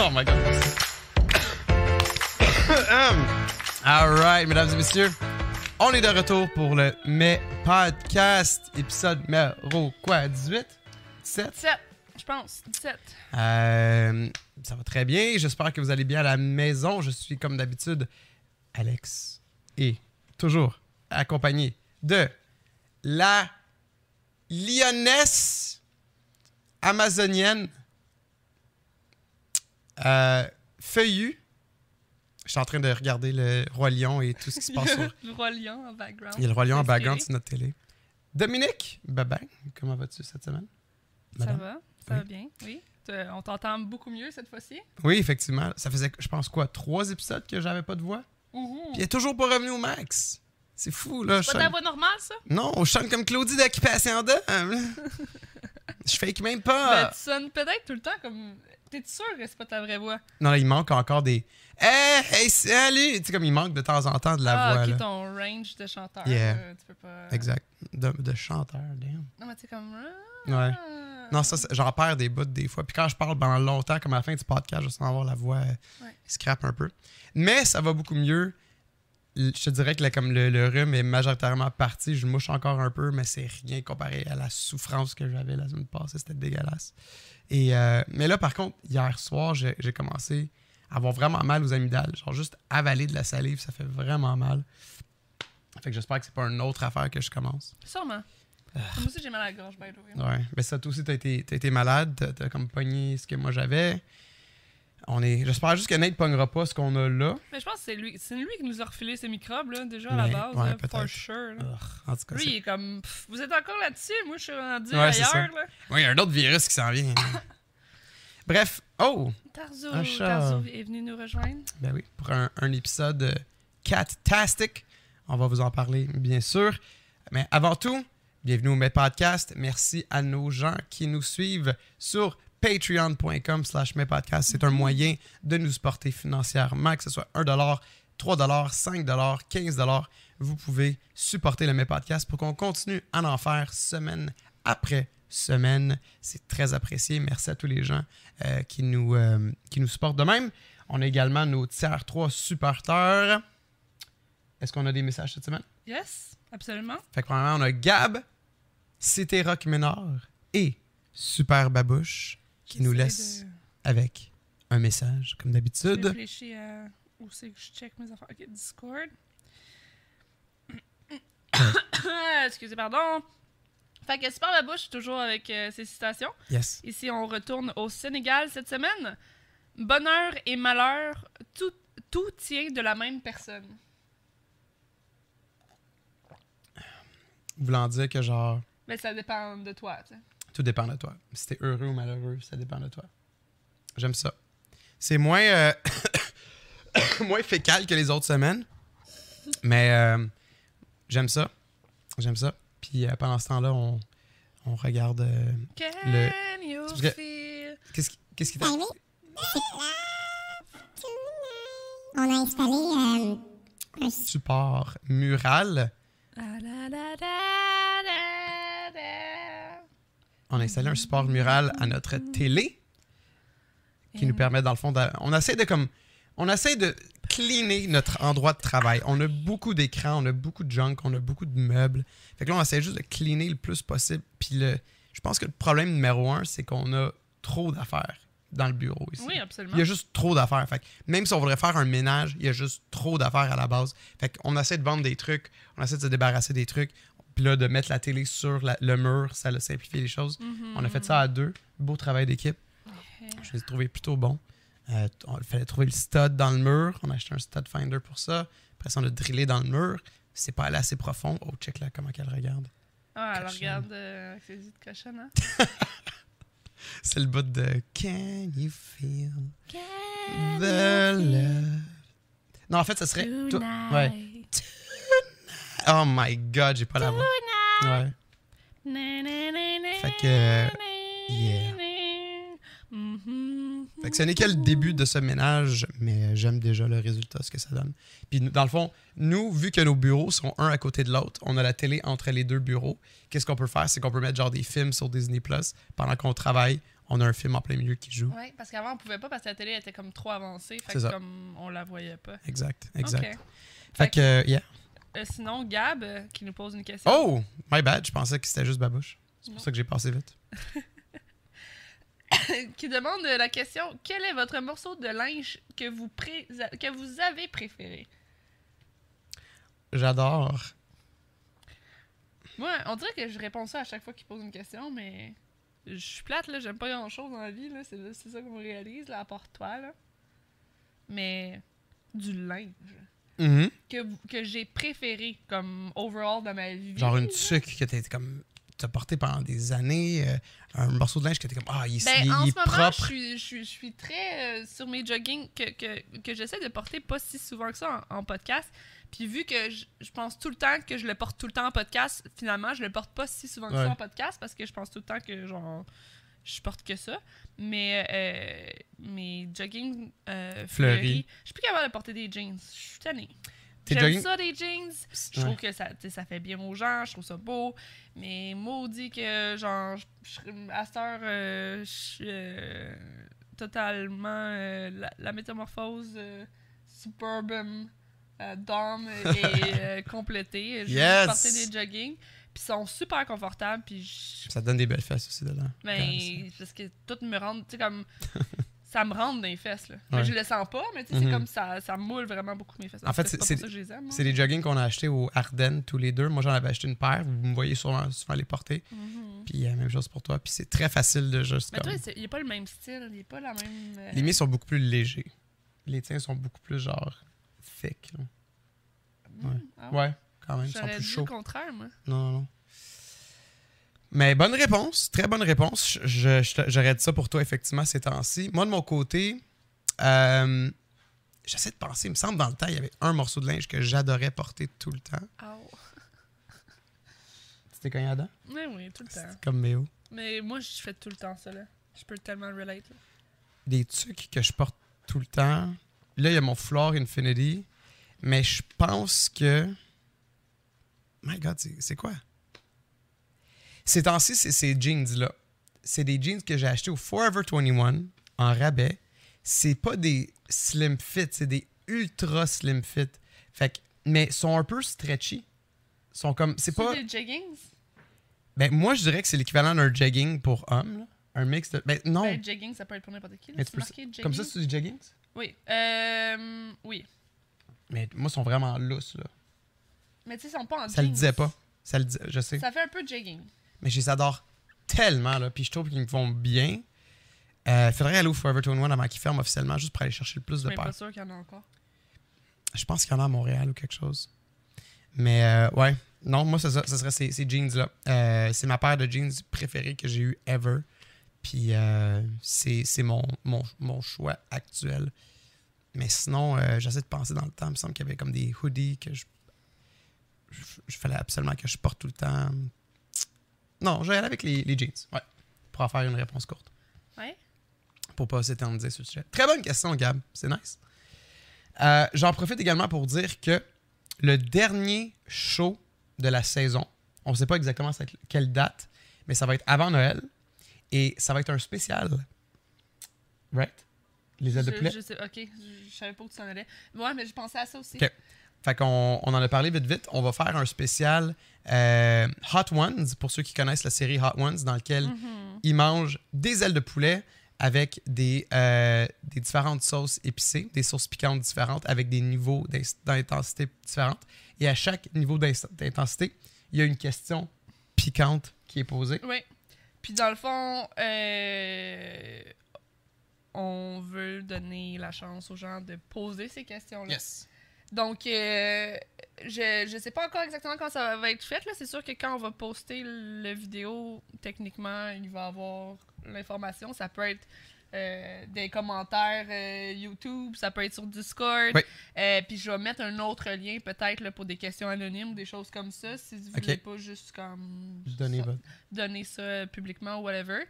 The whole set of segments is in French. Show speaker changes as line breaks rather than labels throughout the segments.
Oh my god. All right, mesdames et messieurs, on est de retour pour le Mai Podcast, épisode numéro quoi, 18? 17?
17, je pense. 17.
Euh, ça va très bien. J'espère que vous allez bien à la maison. Je suis comme d'habitude Alex et toujours accompagné de la lyonnaise amazonienne euh, feuillue. Je suis en train de regarder le Roi Lion et tout ce qui se passe sur.
Le roi lion en background.
Il y a le Roi Lion en background sur notre télé. Dominique Babin, comment vas-tu cette semaine?
Ça va, ça
Oui.
va bien, oui. Te- On t'entend beaucoup mieux cette fois-ci?
Oui, effectivement. Ça faisait, je pense, quoi, trois épisodes que j'avais pas de voix?
Ouhou.
Puis il est toujours pas revenu au max. C'est fou, là. je
Pas ta
chante-
voix normale, ça?
Non, on chante comme Claudie d'Occupation Double. je fake même
Ben,
pas.
tu sonnes peut-être tout le temps comme. T'es sûr que c'est pas ta vraie voix?
Non, il manque encore des. Hey, hey, salut! Tu sais, comme il manque de temps en temps de la
ah,
voix,
ok,
là.
ton range de chanteur.
Yeah.
là, tu peux pas.
Exact. De, de chanteur, damn.
Non, mais tu sais, comme.
Ouais.
ah.
Non, ça, j'en perds des bouts des fois. Puis quand je parle pendant longtemps, comme à la fin du podcast, je sens avoir la voix euh,
Ouais.
scrap un peu. Mais ça va beaucoup mieux. Je te dirais que là, comme le, le rhume est majoritairement parti, je mouche encore un peu, mais c'est rien comparé à la souffrance que j'avais la semaine passée. C'était dégueulasse. Et, euh, mais là, par contre, hier soir, j'ai commencé à avoir vraiment mal aux amygdales. Genre, juste avaler de la salive, ça fait vraiment mal. Fait que j'espère que c'est pas une autre affaire que je commence.
Sûrement.
Ah.
Moi aussi, j'ai mal à la gorge, by the way.
Ouais. Mais ça, toi aussi, t'as été, t'as été malade, t'as, t'as comme pogné ce que moi j'avais. On est. J'espère juste que Nate pognera pas ce qu'on a là.
Mais je pense que c'est lui, c'est lui qui nous a refilé ces microbes, là, déjà à la base,
ouais,
là, for sure. là.
En tout cas,
Lui, il est comme. pff, vous êtes encore là-dessus? Moi, je suis rendu
Ouais,
ailleurs, là.
Ouais, il y a un autre virus qui s'en vient. Bref. Oh!
Tarzo,
chat.
Tarzo est venu nous rejoindre.
Ben oui, pour un, un épisode euh, cat-tastic. On va vous en parler, bien sûr. Mais avant tout, bienvenue au Met Podcast. Merci à nos gens qui nous suivent sur patreon.com slash Podcast. C'est un moyen de nous supporter financièrement, que ce soit 1 3 5 15 Vous pouvez supporter le Met Podcast pour qu'on continue à en faire semaine après semaine. C'est très apprécié. Merci à tous les gens euh, qui, nous, euh, qui nous supportent de même. On a également nos tiers 3 supporters. Est-ce qu'on a des messages cette semaine?
Yes, absolument.
Fait que premièrement, on a Gab, Cité Rock Ménard et Super Babouche qui nous
de-
avec un message, comme
Je
d'habitude.
réfléchis à où c'est que je check mes affaires. Ok, Discord. Excusez, pardon. Fait que Super Babouche, toujours avec euh, ses citations.
Yes.
Ici, on retourne au Sénégal cette semaine. Bonheur et malheur, tout, tout tient de la même personne.
Voulant dire que genre,
Mais ça dépend de toi, tu sais.
Tout dépend de toi. Si t'es heureux ou malheureux, ça dépend de toi. J'aime ça. C'est moins, euh, moins fécal que les autres semaines. Mais euh, j'aime ça. J'aime ça. Puis euh, pendant ce temps-là, on, on regarde. euh,
Can
Le-
you
c'est parce que-
feel...
Qu'est-ce qui qu'est-ce qui t'a-.
On a installé euh, un
support mural.
La, la, la, la.
On a installé un support mural à notre télé qui nous
Et-
permet, dans le fond, de- on essaie de comme. On essaie de cleaner notre endroit de travail. On a beaucoup d'écrans, on a beaucoup de junk, on a beaucoup de meubles. Fait que là, on essaie juste de cleaner le plus possible. Puis le, je pense que le problème numéro un, c'est qu'on a trop d'affaires dans le bureau ici.
Oui, absolument.
Il y a juste trop d'affaires. Fait que même si on voudrait faire un ménage, il y a juste trop d'affaires à la base. Fait qu'on essaie de vendre des trucs, on essaie de se débarrasser des trucs. Puis là, de mettre la télé sur la- le mur, ça a simplifié les choses.
Mhm.
On a fait ça à deux. Beau travail d'équipe. Je les ai trouvés plutôt bons. Euh, on- il fallait trouver le stud dans le mur. On a acheté un stud finder pour ça. Après ça, on a drillé dans le mur. C'est pas allé assez profond. Oh, check là comment qu'elle regarde.
Ah, elle regarde euh, avec ses yeux de hein?
C'est le bout de Can you feel
Can
the love? Non, en fait, ça serait. ouais. Oh my god, j'ai pas la voix. Ouais. Fait que, yeah.
Mhm.
Fait que ce n'est que le début de ce ménage, mais j'aime déjà le résultat, ce que ça donne. Puis dans le fond, nous, vu que nos bureaux sont un à côté de l'autre, on a la télé entre les deux bureaux. Qu'est-ce qu'on peut faire? C'est qu'on peut mettre genre des films sur Disney Plus pendant qu'on travaille. on a un film en plein milieu qui joue.
Ouais, parce qu'avant, on pouvait pas parce que la télé était comme trop avancée. Fait que
ça.
comme on la voyait pas.
Exact, exact.
Ok.
Fait que, yeah.
Euh, sinon, Gab, euh, qui nous pose une question.
Oh, my bad, je pensais que c'était juste babouche. C'est pour ça que j'ai passé vite.
qui demande la question Quel est votre morceau de linge que vous, pré- que vous avez préféré?
J'adore.
Moi, on dirait que je réponds ça à chaque fois qu'il pose une question, mais je suis plate, là, j'aime pas grand chose dans la vie, là. C'est, c'est ça qu'on réalise, là, à part toi, là. Mais du linge
Mhm.
que, que j'ai préféré comme overall dans ma vie.
Genre une tuque que t'as comme. T'as porté pendant des années, euh, un morceau de linge que t'es comme Ah, il, est-
Ben,
il
en
il
ce
est
moment, je
propre.
suis, je, suis, je suis très euh, sur mes jogging que, que, que j'essaie de porter pas si souvent que ça en, en podcast. Puis vu que je, je pense tout le temps que je le porte tout le temps en podcast, finalement, je le porte pas si souvent que
Ouais.
ça en podcast parce que je pense tout le temps que genre je porte que ça. Mais euh, mes jogging euh,
Fleuris.
je suis plus capable de porter des jeans. Je suis tannée. J'aime
jogging-
ça des jeans. Je
Ouais.
trouve que ça, ça fait bien aux gens, je trouve ça beau. Mais maudit que, genre, à cette heure, euh, je suis euh, totalement la, la métamorphose suburban d'homme est complétée. Je
Yes!
porter des jogging. Puis ils sont super confortables. Puis je-
Ça donne des belles fesses aussi dedans.
ben, parce que tout me rentre, tu sais, comme. ça me rentre dans les fesses, là.
Ouais.
Mais je le sens pas, mais tu sais,
Mhm.
c'est comme ça, ça moule vraiment beaucoup mes fesses.
En fait,
c'est pas
c'est-
pour ça que je les aime. moi.
C'est des joggings qu'on a achetés au Ardennes tous les deux. Moi, j'en avais acheté une paire. Vous me voyez souvent, souvent les porter.
Mhm.
Puis, euh, même chose pour toi. Puis, c'est très facile de juste
Mais
comme...
toi, il n'y a pas le même style, il n'y a pas la même. euh,
Les miens sont beaucoup plus légers. Les tiens sont beaucoup plus, genre, thick.
hmm,
ouais.
ah
Ouais, quand même. Ils sont
J'aurais
plus
dit
chauds.
le contraire, moi.
Non, non. Mais bonne réponse, très bonne réponse. Je- je- je- J'aurais dit ça pour toi, effectivement, ces temps-ci. Moi, de mon côté, euh, j'essaie de penser. Il me semble, dans le temps, il y avait un morceau de linge que j'adorais porter tout le temps.
Au.
C'était quand il y a dedans?
Oui, oui, tout le temps.
Comme Méo.
Mais moi, je fais tout le temps ça, là. Je peux tellement relate. là.
Des trucs que je porte tout le temps. Là, il y a mon Floor Infinity. Mais je pense que. My God, c'est quoi? Ces temps-ci, c'est ces jeans-là. C'est des jeans que j'ai achetés au Forever 21 en rabais. C'est pas des slim fit, c'est des ultra slim fit. Fait que, mais sont un peu stretchy. Sont comme. C'est pas.
des jeggings?
Ben, moi, je dirais que c'est l'équivalent d'un jegging pour homme. là. Un mix de. Ben, non.
Ben, jeggings, ça peut être pour n'importe qui. là.
Peux- comme ça, c'est du jeggings?
Oui. Euh, oui.
Mais moi, ils sont vraiment lousses, là.
Mais tu sais, ils sont pas en
Ça le
jeans.
disait pas. Ça le dis- je sais.
Ça fait un peu jegging.
Mais je les adore tellement, là. Puis je trouve qu'ils me font bien. Euh, faudrait aller au Forever 21 avant qu'ils ferment officiellement, juste pour aller chercher le plus
Je
de
suis
paires.
pas sûr qu'il y en a encore.
Je pense qu'il y en a à Montréal ou quelque chose. Mais euh, ouais. Non, moi, ça, ça serait ces, ces jeans-là. Euh, c'est ma paire de jeans préférée que j'ai eu ever. Puis euh, c'est c'est mon, mon, mon choix actuel. Mais sinon, euh, j'essaie de penser dans le temps. Il me semble qu'il y avait comme des hoodies que je, je, fallait absolument que je porte tout le temps. Non, je vais aller avec les, les jeans. Ouais. Pour en faire une réponse courte.
Ouais.
Pour pas s'éterniser sur le sujet. Très bonne question, Gab. C'est nice. Euh, J'en profite également pour dire que le dernier show de la saison, on ne sait pas exactement quelle date, mais ça va être avant Noël. Et ça va être un spécial. Right? Les ailes de poulet.
Je sais, ok, je, je savais pas où tu t'en allais. Ouais, mais je pensais à ça aussi.
Ok. Fait qu'on on en a parlé vite vite. On va faire un spécial euh, Hot Ones, pour ceux qui connaissent la série Hot Ones, dans lequel
Mhm.
ils mangent des ailes de poulet avec des, euh, des différentes sauces épicées, des sauces piquantes différentes, avec des niveaux d'in- d'intensité différentes. Et à chaque niveau d'intensité, il y a une question piquante qui est posée.
Oui. Puis dans le fond, euh, on veut donner la chance aux gens de poser ces questions-là. Donc, euh, je, je sais pas encore exactement quand ça va être fait. là. C'est sûr que quand on va poster le vidéo, techniquement, il va y avoir l'information. Ça peut être euh, des commentaires euh, YouTube, ça peut être sur Discord.
Oui.
Euh, puis je vais mettre un autre lien peut-être pour des questions anonymes ou des choses comme ça. Si vous
Ok.
voulez pas juste comme
donnais
ça- donner ça publiquement ou whatever.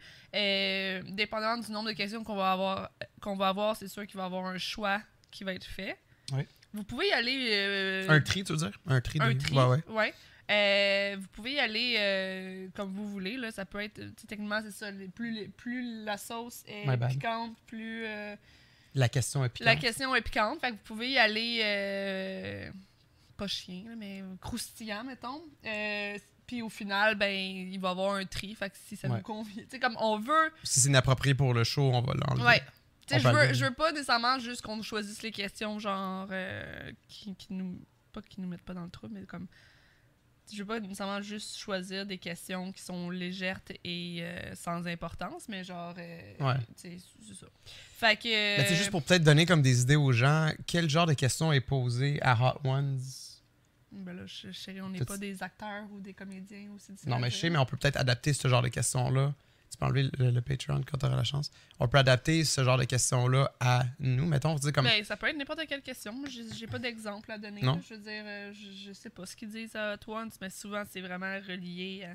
Dépendamment du nombre de questions qu'on va avoir, qu'on va avoir, c'est sûr qu'il va y avoir un choix qui va être fait.
Oui.
Vous pouvez y aller. euh,
Un tri, tu veux dire? Un tri.
un
de...
tri.
Ouais, ouais.
ouais. Euh, vous pouvez y aller euh, comme vous voulez. Là. Ça peut être. Techniquement, c'est ça. les- Plus, les- plus la sauce est
My bad.
piquante, plus euh,
La question est piquante.
la question est piquante. Fait que vous pouvez y aller. euh, pas chien, là, mais croustillant, mettons. Euh, puis au final, ben, il va y avoir un tri. Fait que si ça
Ouais.
nous convient. Tu sais, comme on veut.
Si c'est inapproprié pour le show, on va l'enlever.
Ouais. Tu sais,
On
je veux, je veux pas nécessairement juste qu'on choisisse les questions, genre, euh, qui, qui nous. Pas qui nous mettent pas dans le trou, mais comme. Je veux pas nécessairement juste choisir des questions qui sont légères et euh, sans importance, mais genre. euh,
Ouais.
c'est ça. Fait que.
Mais c'est juste pour peut-être donner comme des idées aux gens, quel genre de questions est posé à Hot Ones?
Ben là, je, je sais, on n'est pas des acteurs ou des comédiens aussi.
Non, mais je sais, mais on peut peut-être adapter ce genre de questions-là. Tu peux enlever le, le Patreon quand tu auras la chance. On peut adapter ce genre de questions-là à nous. Mettons, on dire comme.
Ben, ça peut être n'importe quelle question. J'ai pas d'exemple à donner.
Non.
Je veux dire, euh, je, je sais pas ce qu'ils disent à Ones, mais souvent, c'est vraiment relié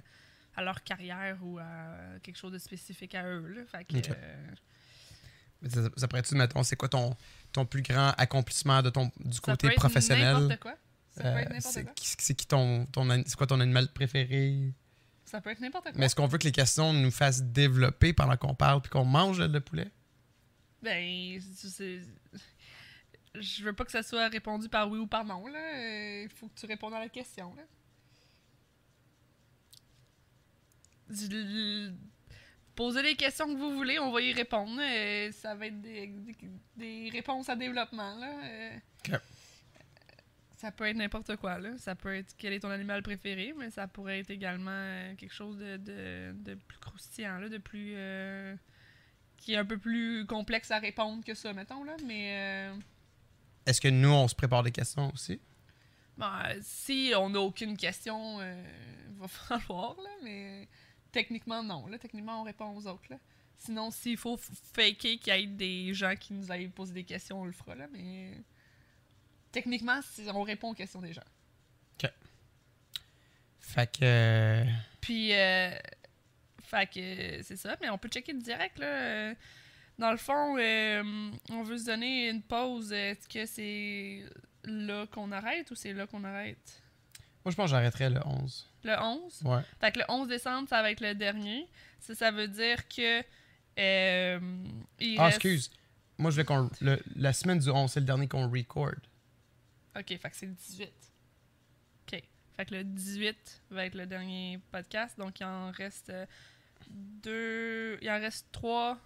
à, à leur carrière ou à quelque chose de spécifique à eux. Là. Fait que,
Ok.
euh,
Mais Ça, ça pourrait être, mettons, c'est quoi ton, ton plus grand accomplissement de ton, du
ça
côté
peut être
professionnel?
n'importe quoi.
Euh, c'est
quoi.
qui, ton, ton c'est quoi ton animal préféré?
Ça peut être n'importe quoi.
Mais est-ce qu'on veut que les questions nous fassent développer pendant qu'on parle puis qu'on mange le poulet?
Ben, c'est- je veux pas que ça soit répondu par oui ou par non. là. Euh, Il faut que tu répondes à la question. Là. Posez les questions que vous voulez, on va y répondre. Euh, ça va être des, des- réponses à développement. Là. Euh,
Ok.
Ça peut être n'importe quoi. Là. Ça peut être quel est ton animal préféré, mais ça pourrait être également euh, quelque chose de, de, de plus croustillant, là, de plus. euh, qui est un peu plus complexe à répondre que ça, mettons. Là. Mais euh,
Est-ce que nous, on se prépare des questions aussi?
ben, si on n'a aucune question, il va falloir, là, mais techniquement, non. Là. Techniquement, on répond aux autres. Là. Sinon, s'il faut faker qu'il y ait des gens qui nous aillent poser des questions, on le fera. Là, mais techniquement, on répond aux questions des gens.
Fait que. euh,
Puis, euh, fait que c'est ça, mais on peut checker le direct, là. Dans le fond, euh, on veut se donner une pause. Est-ce que c'est là qu'on arrête ou c'est là qu'on arrête?
Moi, je pense que j'arrêterais le 11.
Le 11?
Ouais.
Fait que le 11 décembre, ça va être le dernier. Ça, ça veut dire que. euh, il
Ah,
reste-
excuse. Moi, je voulais qu'on. le- La semaine du 11, c'est le dernier qu'on record.
Ok, fait que c'est le 18. Ok. Fait que le 18 va être le dernier podcast. Donc, il en reste euh, deux. Il en reste trois.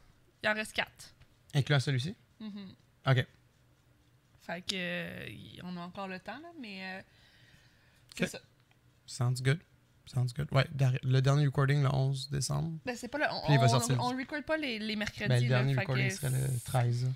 Il en reste quatre.
Incluant celui-ci?
Mhm.
Ok.
Fait que. euh, on a encore le temps, là, mais. euh, c'est
Ok.
ça.
Sounds good. Sounds good. Ouais, le dernier recording, le 11 décembre.
Ben, c'est pas le. On, on,
le
on record pas les, les mercredis.
Ben, le
là,
dernier
fait
recording
que
serait le 13.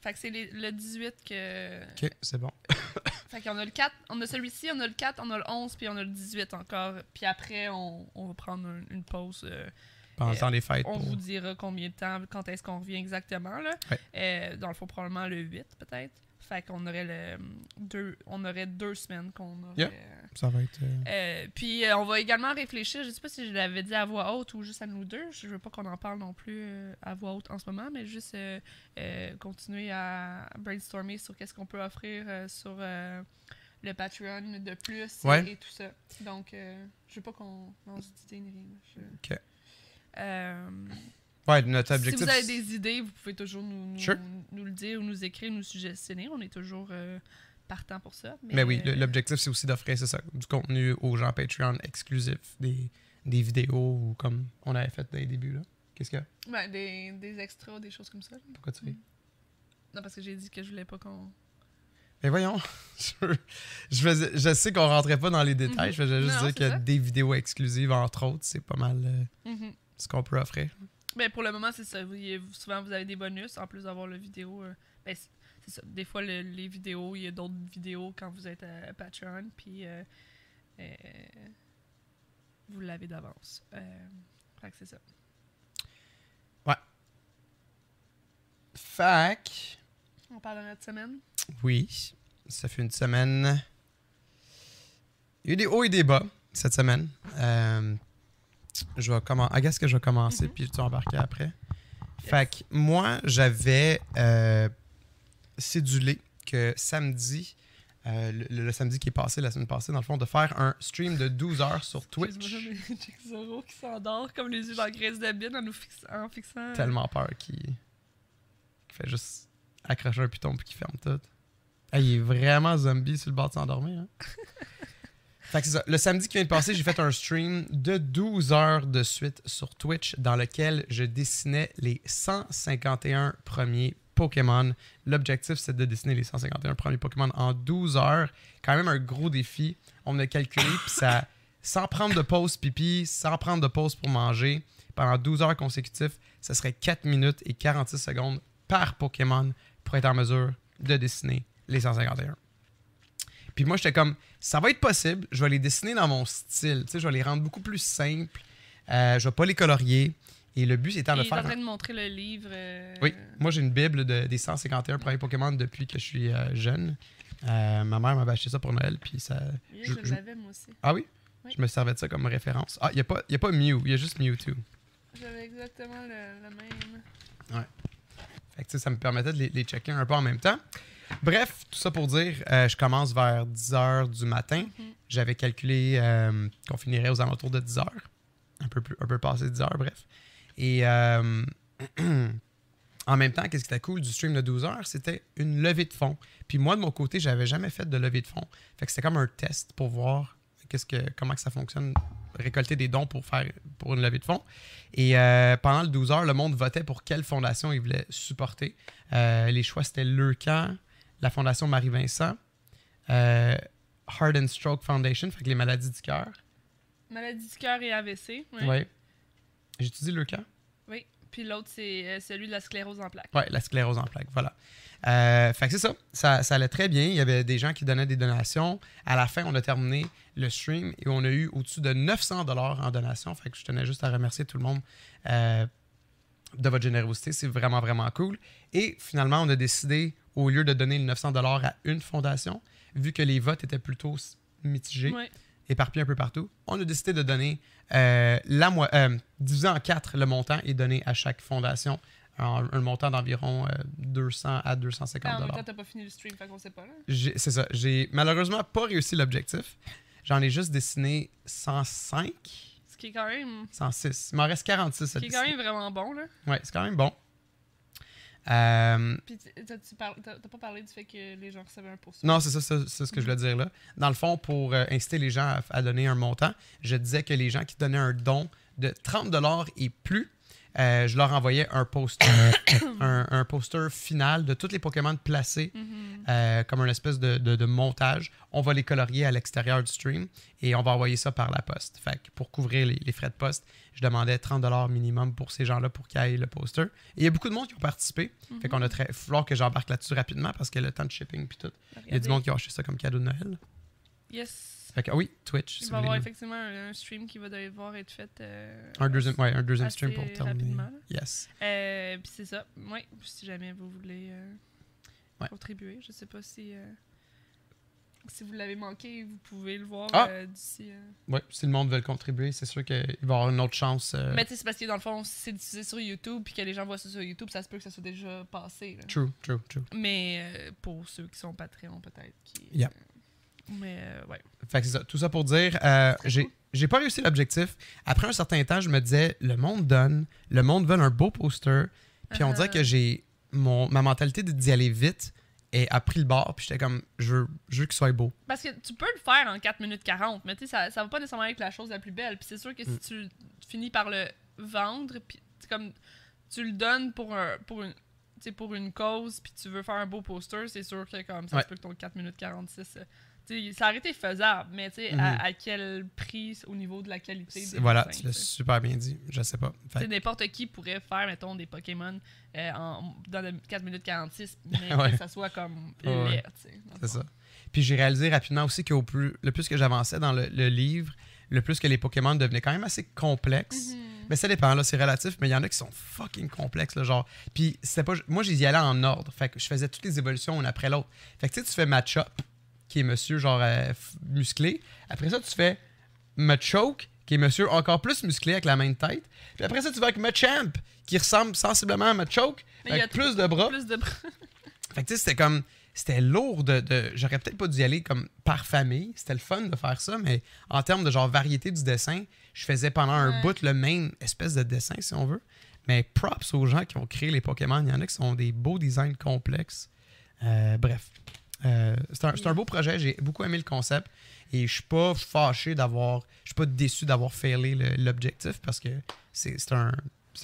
Fait que c'est les- le 18 que.
Ok, c'est bon.
Fait qu'on a le 4, on a celui-ci, on a le 4, on a le 11, puis on a le 18 encore. Puis après, on, on va prendre un- une pause. euh,
Pendant le
Euh,
temps des fêtes.
on
pour-
vous dira combien de temps, quand est-ce qu'on revient exactement. Là.
Ouais.
Euh, dans le fond, probablement le 8, peut-être. Fait qu'on aurait le deux, on aurait deux semaines qu'on aurait.
Yeah. Ça va être. euh,
Euh, puis euh, on va également réfléchir, je sais pas si je l'avais dit à voix haute ou juste à nous deux, je veux pas qu'on en parle non plus euh, à voix haute en ce moment, mais juste euh, euh, continuer à brainstormer sur qu'est-ce qu'on peut offrir euh, sur euh, le Patreon de plus et-
Ouais.
et, tout ça. Donc, euh, je veux pas qu'on lance d'idées ni rien. Je-
Ok. Ouais, notre
si vous avez des idées, vous pouvez toujours nous, nous,
Sure.
nous le dire ou nous écrire, nous suggestionner. On est toujours euh, partant pour ça. Mais,
Mais oui,
euh,
l'objectif, c'est aussi d'offrir ça, du contenu aux gens Patreon exclusif, des, des vidéos ou comme on avait fait dans les débuts. là. Qu'est-ce qu'il y a?
Ouais, des, des extras, des choses comme ça. là.
Pourquoi tu fais
Non, parce que j'ai dit que je voulais pas qu'on.
Mais voyons, je, je, faisais- je sais qu'on rentrait pas dans les détails,
Mhm.
je faisais juste
Non,
dire que
ça.
des vidéos exclusives, entre autres, c'est pas mal euh,
Mhm.
ce qu'on peut offrir.
Ben, pour le moment, c'est ça. Vous- souvent, vous avez des bonus en plus d'avoir le vidéo. euh, ben, c'est ça. Des fois, le- les vidéos, il y a d'autres vidéos quand vous êtes à Patreon. Puis. euh, euh, vous l'avez d'avance. Euh, fait que c'est ça.
Fac,
On parle de notre semaine?
oui, ça fait une semaine. Il y a eu des hauts et des bas cette semaine. Je vais commencer. I guess que je vais commencer,
Mhm.
puis tu embarquer après. Fait que moi, j'avais euh, cédulé que samedi, euh, le, le samedi qui est passé, la semaine passée, dans le fond, de faire un stream de 12 heures sur Twitch.
Excuse-moi, mais Jake Zoro qui s'endort comme les yeux dans la graisse de bine en nous fix- en fixant.
Tellement peur qu'il fait juste accrocher un piton puis qu'il ferme tout. Ah, il est vraiment zombie sur le bord de s'endormir. Hein? Le samedi qui vient de passer, j'ai fait un stream de 12 heures de suite sur Twitch dans lequel je dessinais les 151 premiers Pokémon. L'objectif, c'est de dessiner les 151 premiers Pokémon en 12 heures. Quand même un gros défi. On a calculé, puis ça, sans prendre de pause pipi, sans prendre de pause pour manger, pendant 12 heures consécutives, ça serait 4 minutes et 46 secondes par Pokémon pour être en mesure de dessiner les 151. Puis moi, j'étais comme, ça va être possible, je vais les dessiner dans mon style, tu sais, je vais les rendre beaucoup plus simples, euh, je vais pas les colorier. Et le but
Il
de
est en
faire.
train de montrer le livre. euh,
Oui, moi j'ai une bible de- des 151 premiers Pokémon depuis que je suis euh, jeune. Euh, ma mère m'avait acheté ça pour Noël, puis ça.
Oui,
je-
je,
je-
l'avais moi aussi.
Ah oui?
Oui.
Je me servais de ça comme référence. Ah, il n'y a, pas- y a pas Mew, il y a juste Mewtwo.
J'avais exactement le, le même.
Fait que, ça me permettait de les, les checker un peu en même temps. Bref, tout ça pour dire, euh, je commence vers 10h du matin.
Mhm.
J'avais calculé euh, qu'on finirait aux alentours de 10h. Un peu, plus, un peu passé 10h, bref. Et euh, en même temps, qu'est-ce qui était cool du stream de 12 heures, c'était une levée de fonds. Puis moi, de mon côté, j'avais jamais fait de levée de fonds. Fait que c'était comme un test pour voir qu'est-ce que, comment que ça fonctionne, récolter des dons pour faire pour une levée de fonds. Et euh, pendant le 12 heures, le monde votait pour quelle fondation il voulait supporter. Euh, les choix, c'était Leucan, la fondation Marie-Vincent, euh, Heart and Stroke Foundation, fait que les maladies du cœur.
Maladie du cœur et AVC. Oui.
Ouais. J'ai-tu dit Leucan?
Oui. Puis l'autre, c'est euh, celui de la sclérose en plaques.
Ouais, la sclérose en plaques, voilà. Euh, fait que c'est ça. ça. Ça allait très bien. Il y avait des gens qui donnaient des donations. À la fin, on a terminé le stream et on a eu au-dessus de 900 dollars en donation. Fait que je tenais juste à remercier tout le monde euh, de votre générosité. C'est vraiment, vraiment cool. Et finalement, on a décidé, au lieu de donner le 900 dollars à une fondation, vu que les votes étaient plutôt mitigés,
Ouais.
éparpillés un peu partout, on a décidé de donner euh, la euh, diviser en quatre le montant et donner à chaque fondation un, un montant d'environ euh, 200 à 250
Ah, en même
dollars.
temps, t'as pas fini le stream, fait qu'on sait pas,
C'est ça. J'ai malheureusement pas réussi l'objectif. J'en ai juste dessiné 105,
Ce qui est quand même.
106. Il m'en reste 46 à
Ce qui est quand même vraiment bon, là.
Ouais, c'est quand même bon. Euh,
Puis t- t'as-tu par- t'as pas parlé du fait que les gens recevaient un poster.
Non, c'est ça, c'est ce que je voulais dire là. Dans le fond, pour euh, inciter les gens à, à donner un montant, je disais que les gens qui donnaient un don de 30$ et plus, je leur envoyais un poster, un, un poster final de tous les Pokémon placés
Mhm.
euh, comme une espèce de, de- de montage. On va les colorier à l'extérieur du stream et on va envoyer ça par la poste. Fait que pour couvrir les, les frais de poste, je demandais 30$ minimum pour ces gens-là pour qu'ils aient le poster. Et il y a beaucoup de monde qui ont participé. Fait qu'on a très. Il va falloir que j'embarque là-dessus rapidement parce que le temps de shipping puis tout. Il y a du monde qui a acheté ça comme cadeau de Noël.
Yes.
Fait ah oui, Twitch.
Il
si
va y avoir effectivement un, un stream qui va devoir être fait. euh,
Un deuxième, ouais, un deuxième stream pour terminer. Yes.
Euh, puis c'est ça. Oui, si jamais vous voulez euh,
Ouais.
contribuer. Je sais pas si. euh, si vous l'avez manqué, vous pouvez le voir
Ah!
d'ici.
Ouais, si le monde veut le contribuer, c'est sûr qu'il va y avoir une autre chance.
Mais tu sais, c'est parce que dans le fond, si c'est diffusé sur YouTube puis que les gens voient ça sur YouTube, ça se peut que ça soit déjà passé. là.
True, true, true.
Mais pour ceux qui sont Patreon, peut-être. Qui...
Yeah.
Mais euh, ouais.
Fait que c'est ça. Tout ça pour dire, euh, j'ai j'ai pas réussi l'objectif. Après un certain temps, je me disais, le monde donne, le monde veut un beau poster. Puis on dirait que j'ai. mon Ma mentalité de- d'y aller vite et a pris le bord. Puis j'étais comme, je veux, je veux qu'il soit beau.
Parce que tu peux le faire en 4 minutes 40, mais tu sais, ça, ça va pas nécessairement être la chose la plus belle. Puis c'est sûr que si
Mm.
tu finis par le vendre, puis c'est comme tu le donnes pour, un, pour, une, pour une cause, puis tu veux faire un beau poster, c'est sûr que comme ça
Ouais.
se peut que ton 4 minutes 46. Ça aurait été faisable, mais tu sais,
Mhm.
à, à quel prix au niveau de la qualité des
Voilà,
dessins,
tu l'as super bien dit. Je sais pas.
N'importe qui pourrait faire, mettons, des Pokémon euh, en, dans le 4 minutes 46, mais
Ouais.
que ça soit comme
Ouais. C'est ça. Puis j'ai réalisé rapidement aussi que plus, le plus que j'avançais dans le, le livre, le plus que les Pokémon devenaient quand même assez complexes.
Mhm.
Mais ça dépend, là, c'est relatif, mais il y en a qui sont fucking complexes, là, genre. Puis c'était pas. Moi, j'y allais en ordre. Fait que je faisais toutes les évolutions une après l'autre. Fait que tu sais, tu fais Matchup, qui est monsieur genre euh, musclé. Après ça, tu fais Machoke, qui est monsieur encore plus musclé avec la main de tête. Puis après ça, tu vas avec Machamp, qui ressemble sensiblement à Machoke,
Mais il y a
avec plus de bras.
Plus de bras.
Fait que tu sais, c'était comme. c'était lourd de. de- J'aurais peut-être pas dû y aller comme par famille. C'était le fun de faire ça, mais en termes de genre variété du dessin, je faisais pendant un bout le même espèce de dessin, si on veut. Mais props aux gens qui ont créé les Pokémon. Il y en a qui sont des beaux designs complexes. Euh, bref. Euh, c'est un, un beau projet. J'ai beaucoup aimé le concept. Et je suis pas fâché d'avoir. Je suis pas déçu d'avoir failé l'objectif parce que c'est un,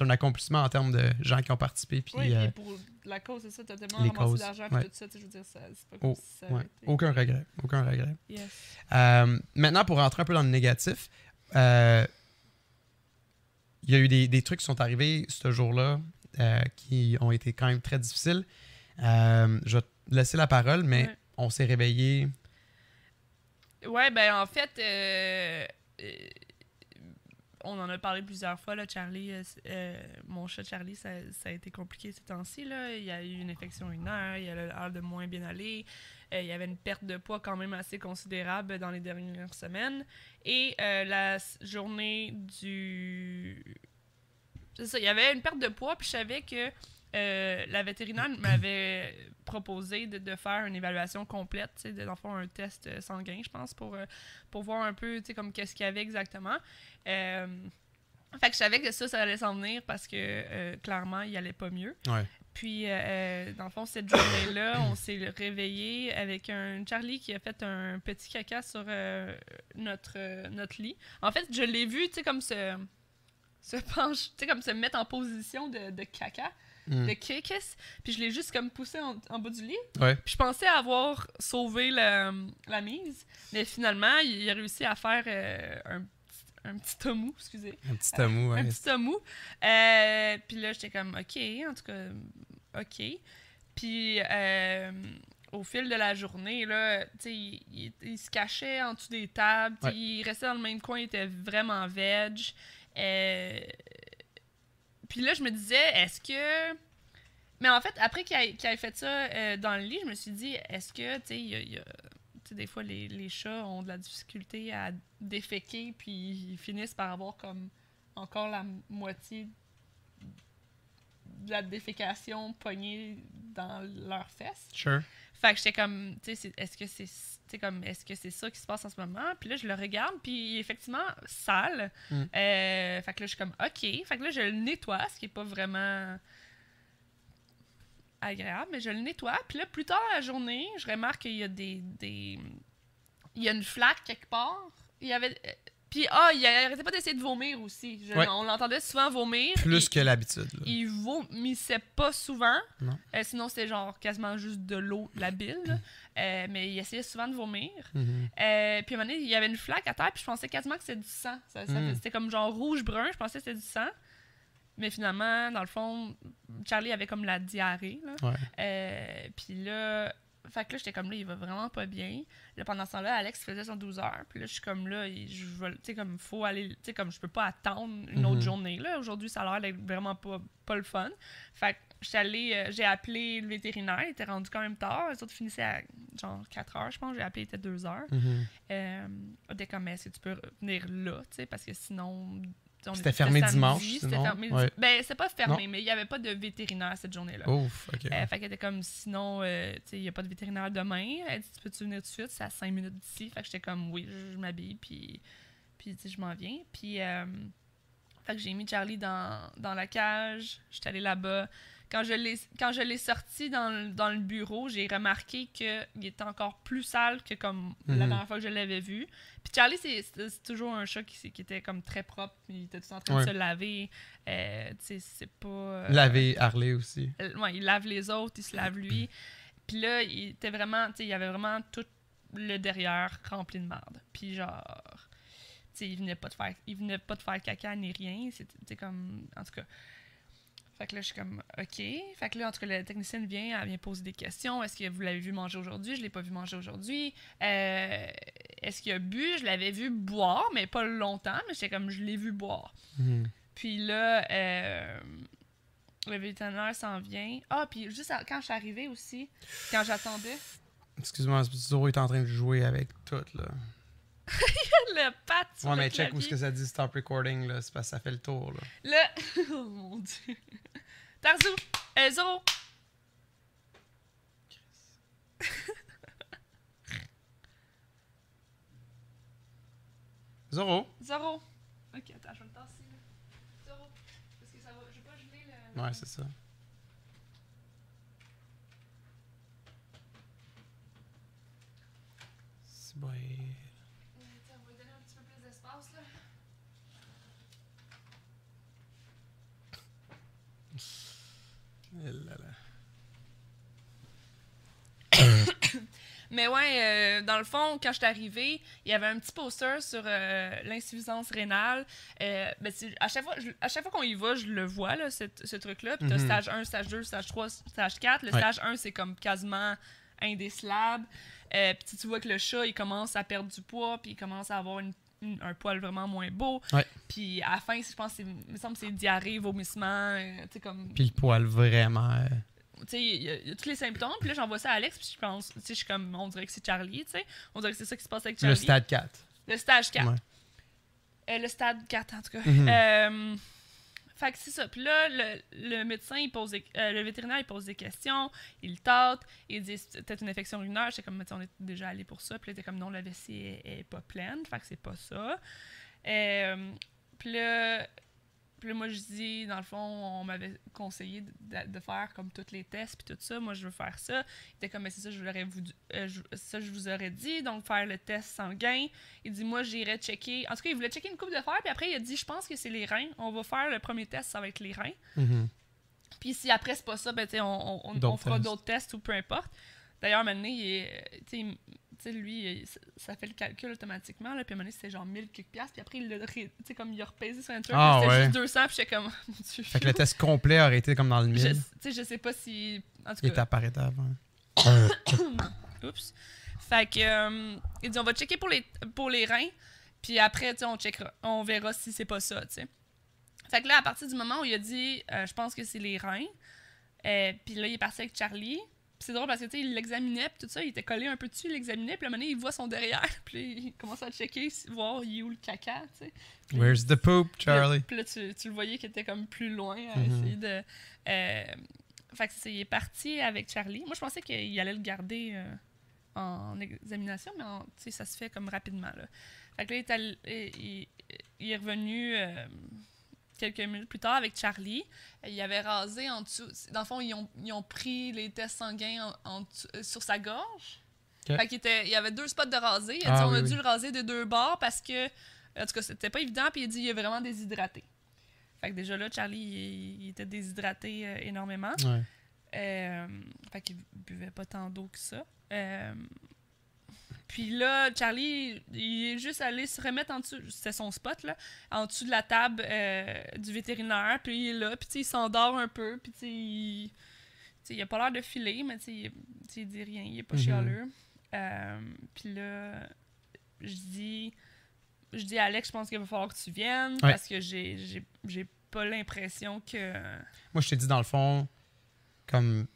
un accomplissement en termes de gens qui ont participé. Puis,
Oui,
euh,
et pour la cause, c'est ça, t'as tellement
les
ramassé d'argent
ouais.
tout ça, tu je veux dire, c'est pas comme
Oh,
si ça
ouais. Aucun regret. Aucun regret.
Yes.
Euh, maintenant, pour rentrer un peu dans le négatif, il y a eu des, des trucs qui sont arrivés ce jour-là qui ont été quand même très difficiles. Euh, je vais te laisser la parole, mais
Ouais.
on s'est réveillé.
Ouais, ben en fait, euh, euh, on en a parlé plusieurs fois, là, Charlie. mon chat Charlie, ça, ça a été compliqué ces temps-ci. là. Il y a eu une infection urinaire, il a l'air de moins bien aller. il y avait une perte de poids quand même assez considérable dans les dernières semaines. Et la journée du. C'est ça, il y avait une perte de poids, puis je savais que euh, la vétérinaire m'avait proposé de, de faire une évaluation complète, tu sais, d'en faire un test euh, sanguin, je pense, pour, euh, pour voir un peu, tu sais, comme qu'est-ce qu'il y avait exactement. Euh, fait que je savais que ça, ça allait s'en venir parce que, euh, clairement, il allait pas mieux.
Ouais.
Puis, euh, dans le fond, cette journée-là, on s'est réveillé avec un Charlie qui a fait un petit caca sur euh, notre, notre lit. En fait, je l'ai vu, tu sais, comme se, se tu sais, comme se mettre en position de, de caca,
Mm.
de kikis. Puis je l'ai juste comme poussé en, en bas du lit.
Ouais.
Puis je pensais avoir sauvé la mise, mais finalement, il a réussi à faire euh, un, petit- un petit tomou, excusez.
Un petit amour.
Un
ouais.
petit tomou. Euh, puis là, j'étais comme, OK, en tout cas, OK. Puis euh, au fil de la journée, là, tu il, il- il se cachait en dessous des tables.
Ouais.
Il restait dans le même coin, il était vraiment veg. Euh, puis là, je me disais, est-ce que. Mais en fait, après qu'il ait, fait ça euh, dans le lit, je me suis dit, est-ce que, tu sais, il y a- des fois, les, les chats ont de la difficulté à déféquer, puis ils finissent par avoir comme encore la moitié de la défécation pognée dans leurs fesses.
Sure.
Fait que j'étais comme, tu sais, est-ce que c'est sais, comme est-ce que c'est ça qui se passe en ce moment? Puis là je le regarde puis est effectivement sale.
Mm.
Euh, fait que là je suis comme OK, fait que là je le nettoie, ce qui est pas vraiment agréable, mais je le nettoie. Puis là plus tard dans la journée, je remarque qu'il y a des des il y a une flaque quelque part. Il y avait puis ah, il arrêtait pas d'essayer de vomir aussi. Je-
Ouais.
On l'entendait souvent vomir.
Plus
Il-
que l'habitude. là.
il vomissait pas souvent.
Non.
Euh, sinon, c'était genre quasiment juste de l'eau, de la bile. là. Euh, mais il essayait souvent de vomir.
Mhm.
Euh, puis à un moment donné, il y avait une flaque à terre, puis je pensais quasiment que c'était du sang. Ça- ça
Mm.
fait- C'était comme genre rouge-brun, je pensais que c'était du sang. Mais finalement, dans le fond, Charlie avait comme la diarrhée. Là.
Ouais.
Puis là, fait que là, j'étais comme là, il va vraiment pas bien. Là, pendant ce temps-là, Alex faisait son 12 heures. Puis là, je suis comme là, il- je veux, tu sais, comme, faut aller, tu sais, comme, je peux pas attendre une autre
Mhm.
journée. Là, aujourd'hui, ça a l'air d'être vraiment pas, pas le fun. Fait que j'étais allée, euh, j'ai appelé le vétérinaire, il était rendu quand même tard. Les autres finissaient à genre 4 heures, je pense. J'ai appelé, il était 2 heures. Euh, on était comme, est-ce que tu peux venir là, tu sais, parce que sinon.
C'était
était
fermé dimanche,
C'était fermé.
Ouais.
Ben, c'est pas fermé, mais il y avait pas de vétérinaire cette journée-là.
Ouf, ok.
Euh, fait qu'elle était comme, sinon, euh, tu sais, il n'y a pas de vétérinaire demain. Elle dit, tu peux-tu venir tout de suite? C'est à 5 minutes d'ici. Fait que j'étais comme, oui, je, m'habille, puis, puis je m'en viens. Puis, euh, fait que j'ai mis Charlie dans, dans la cage. J'étais allée là-bas. Quand je l'ai quand je l'ai sorti dans, le- dans le bureau, j'ai remarqué qu'il était encore plus sale que comme la
Mhm.
dernière fois que je l'avais vu. Puis Charlie, c'est toujours un chat qui, qui était comme très propre. Il était tout en train
Ouais.
de se laver. Euh, c'est pas... euh,
Laver Harley aussi.
euh, ouais, il lave les autres, il se lave lui. Puis là, il était vraiment, tu sais, il y avait vraiment tout le derrière rempli de merde. Puis genre, tu sais, il venait pas de faire, il venait pas de faire caca ni rien. C'était comme, en tout cas. Fait que là, je suis comme, OK. Fait que là, en tout cas, la technicienne vient, elle vient poser des questions. Est-ce que vous l'avez vu manger aujourd'hui? Je l'ai pas vu manger aujourd'hui. Euh, Est-ce qu'il a bu? Je l'avais vu boire, mais pas longtemps. Mais j'étais comme, je l'ai vu boire.
Mhm.
Puis là, euh, le vétérinaire s'en vient. Ah, puis juste à- quand je suis arrivée aussi, quand j'attendais,
Excuse-moi, Zoro est en train de jouer avec tout, là
le pat
Ouais, mais check où ce que ça dit stop recording, là. C'est parce que ça fait le tour, là.
Le. oh mon dieu. Tarzou, euh, Ezo.
Zoro.
Zoro. Ok, attends, je vais le tasser. Zoro. Parce que ça va. Je vais pas geler le.
Ouais, c'est ça. C'est bon.
Mais ouais, euh, dans le fond, quand je suis arrivée, il y avait un petit poster sur euh, l'insuffisance rénale. Euh, ben, à chaque fois, je- à chaque fois qu'on y va, je le vois, là, cette- ce truc-là. Puis t'as
Mhm.
stage 1, stage 2, stage 3, stage 4. Le
Ouais.
stage 1, c'est comme quasiment indécelable. Euh, puis tu vois que le chat, il commence à perdre du poids, puis il commence à avoir une- un poil vraiment moins beau.
Ouais.
Puis à la fin, je pense que c'est- il me semble c'est diarrhée, vomissement, euh, tu sais, comme
Puis le poil vraiment. euh,
tu sais, il y, a- il y a tous les symptômes. Puis là, j'envoie ça à Alex, puis je pense, tu sais, je suis comme, on dirait que c'est Charlie, tu sais. On dirait que c'est ça qui se passe avec Charlie.
le stade 4.
Le stage 4.
Ouais.
Euh, le stade 4, en tout cas. Euh, fait que c'est ça. Puis là, le, le médecin, il pose des- euh, le vétérinaire, il pose des questions, il tâte, il dit peut-être une infection urinaire. J'étais comme, on est déjà allé pour ça. Puis là, il était comme, non, la vessie est, est pas pleine. Fait que c'est pas ça. Euh, puis là, puis là, moi, je dis, dans le fond, on m'avait conseillé de, de- de faire comme tous les tests, puis tout ça. Moi, je veux faire ça. Il était comme, mais c'est ça, je vous l'aurais voulu- euh, je- ça, je vous aurais dit. Donc, faire le test sanguin. Il dit, moi, j'irai checker. En tout cas, il voulait checker une coupe de fer, puis après, il a dit, je pense que c'est les reins. On va faire le premier test, ça va être les reins.
Mhm.
Puis si après, c'est pas ça, ben, tu sais, on, on- on- fera d'autres tests ou peu importe. D'ailleurs, maintenant, il est, tu sais, lui, ça- fait le calcul automatiquement. Là, puis à un moment donné, c'était genre 1000 quelques piastres. Puis après, il l'a ré- tu sais, comme il a repaisé sur un truc.
Ah,
c'était
ouais.
juste 200. Puis j'étais comme, mon Dieu.
Fait que le test complet aurait été comme dans le
je,
1000.
tu sais, je sais pas si. En tout cas,
à Paris avant.
Oups. Fait que, euh, il dit, on va checker pour les, pour les reins, puis après, tu sais, on checkera, on verra si c'est pas ça, tu sais. Fait que là, à partir du moment où il a dit, euh, je pense que c'est les reins, euh, puis là, il est parti avec Charlie. C'est drôle parce que, tu sais, il l'examinait, puis tout ça, il était collé un peu dessus, il l'examinait, puis à un moment donné, il voit son derrière, puis il commence à checker, voir il est où le caca, tu sais.
Where's the poop, Charlie?
Puis là, tu, tu le voyais qu'il était comme plus loin à
Mhm.
essayer de. euh, fait que il est parti avec Charlie. Moi, je pensais qu'il allait le garder euh, en examination, mais en- tu sais, ça se fait comme rapidement. Là. Fait que là, il est, allé- il, il est revenu euh, quelques minutes plus tard avec Charlie. Il avait rasé en dessous. Dans le fond, ils ont, ils ont pris les tests sanguins en- en dessous- euh, sur sa gorge. Fait qu'il était, il y avait deux spots de rasé. Il a
Ah
on
oui,
a dû
oui.
le raser de deux bords parce que, en tout cas, c'était pas évident. Puis il a dit il est vraiment déshydraté. Fait que déjà là, Charlie, il, il était déshydraté euh, énormément.
Ouais.
Euh, fait qu'il buvait pas tant d'eau que ça. Puis là, Charlie, il est juste allé se remettre en dessous, c'était son spot, là, en dessous de la table euh, du vétérinaire. Puis il est là, puis il s'endort un peu, puis il, il a pas l'air de filer, mais il, il dit rien, il est pas
Mhm.
chialeux. Euh, puis là, je dis, je dis à Alex, je pense qu'il va falloir que tu viennes,
Ouais.
parce que j'ai pas l'impression que...
Moi, je t'ai dit, dans le fond, comme.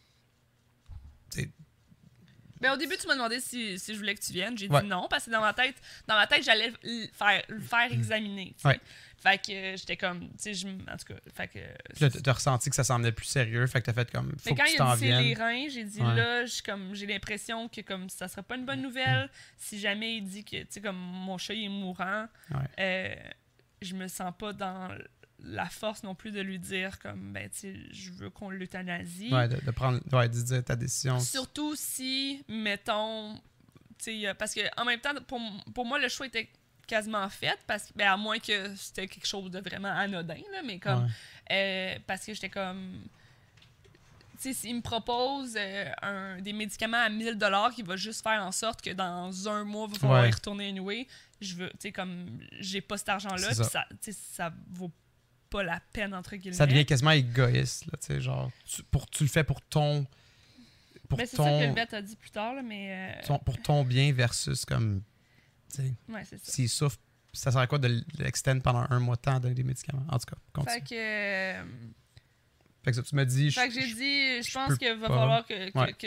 Ben, au début, tu m'as demandé si, si je voulais que tu viennes. J'ai
Ouais.
dit non, parce que dans ma tête, dans ma tête j'allais le faire, faire examiner.
Ouais.
Fait que euh, j'étais comme, tu sais, en tout cas, fait que.
T'as- ressenti que ça semblait plus sérieux, fait que t'as fait comme.
Mais
Faut
quand
que tu
il a
t'en
les reins, j'ai dit
Ouais.
là, j'ai l'impression que comme ça sera pas une bonne nouvelle. Si jamais il dit que tu sais comme mon chat il est mourant, euh, je me sens pas dans la force non plus de lui dire comme ben tu sais je veux qu'on l'euthanasie.
Ouais, de, de prendre. Ouais, de dire ta décision.
Surtout si, mettons, tu sais, parce que en même temps, pour, pour moi, le choix était quasiment fait, parce, ben, à moins que c'était quelque chose de vraiment anodin, là, mais comme,
Ouais.
euh, parce que j'étais comme, tu sais, s'il me propose euh, un, des médicaments à 1000 dollars qui va juste faire en sorte que dans un mois, il va falloir
Ouais.
y retourner anyway, je veux, tu sais, comme, j'ai pas cet argent-là,
ça.
ça, tu sais, ça vaut pas la peine, entre guillemets.
Ça devient quasiment égoïste, là, tu sais, genre. Tu, pour, tu le fais pour ton. Pour
c'est ça que le
ton,
vet a dit plus tard, là, mais... euh,
ton- pour ton bien versus comme. Tu sais,
ouais, c'est ça.
s'il souffre, ça sert à quoi de l'extend pendant un mois de temps à donner des médicaments? En tout cas, continue.
Fait que... euh,
Fait que ça, tu me dis.
Fait que
je-
j'ai dit, je
je
pense
peux
qu'il va
pas.
falloir que, que,
Ouais.
que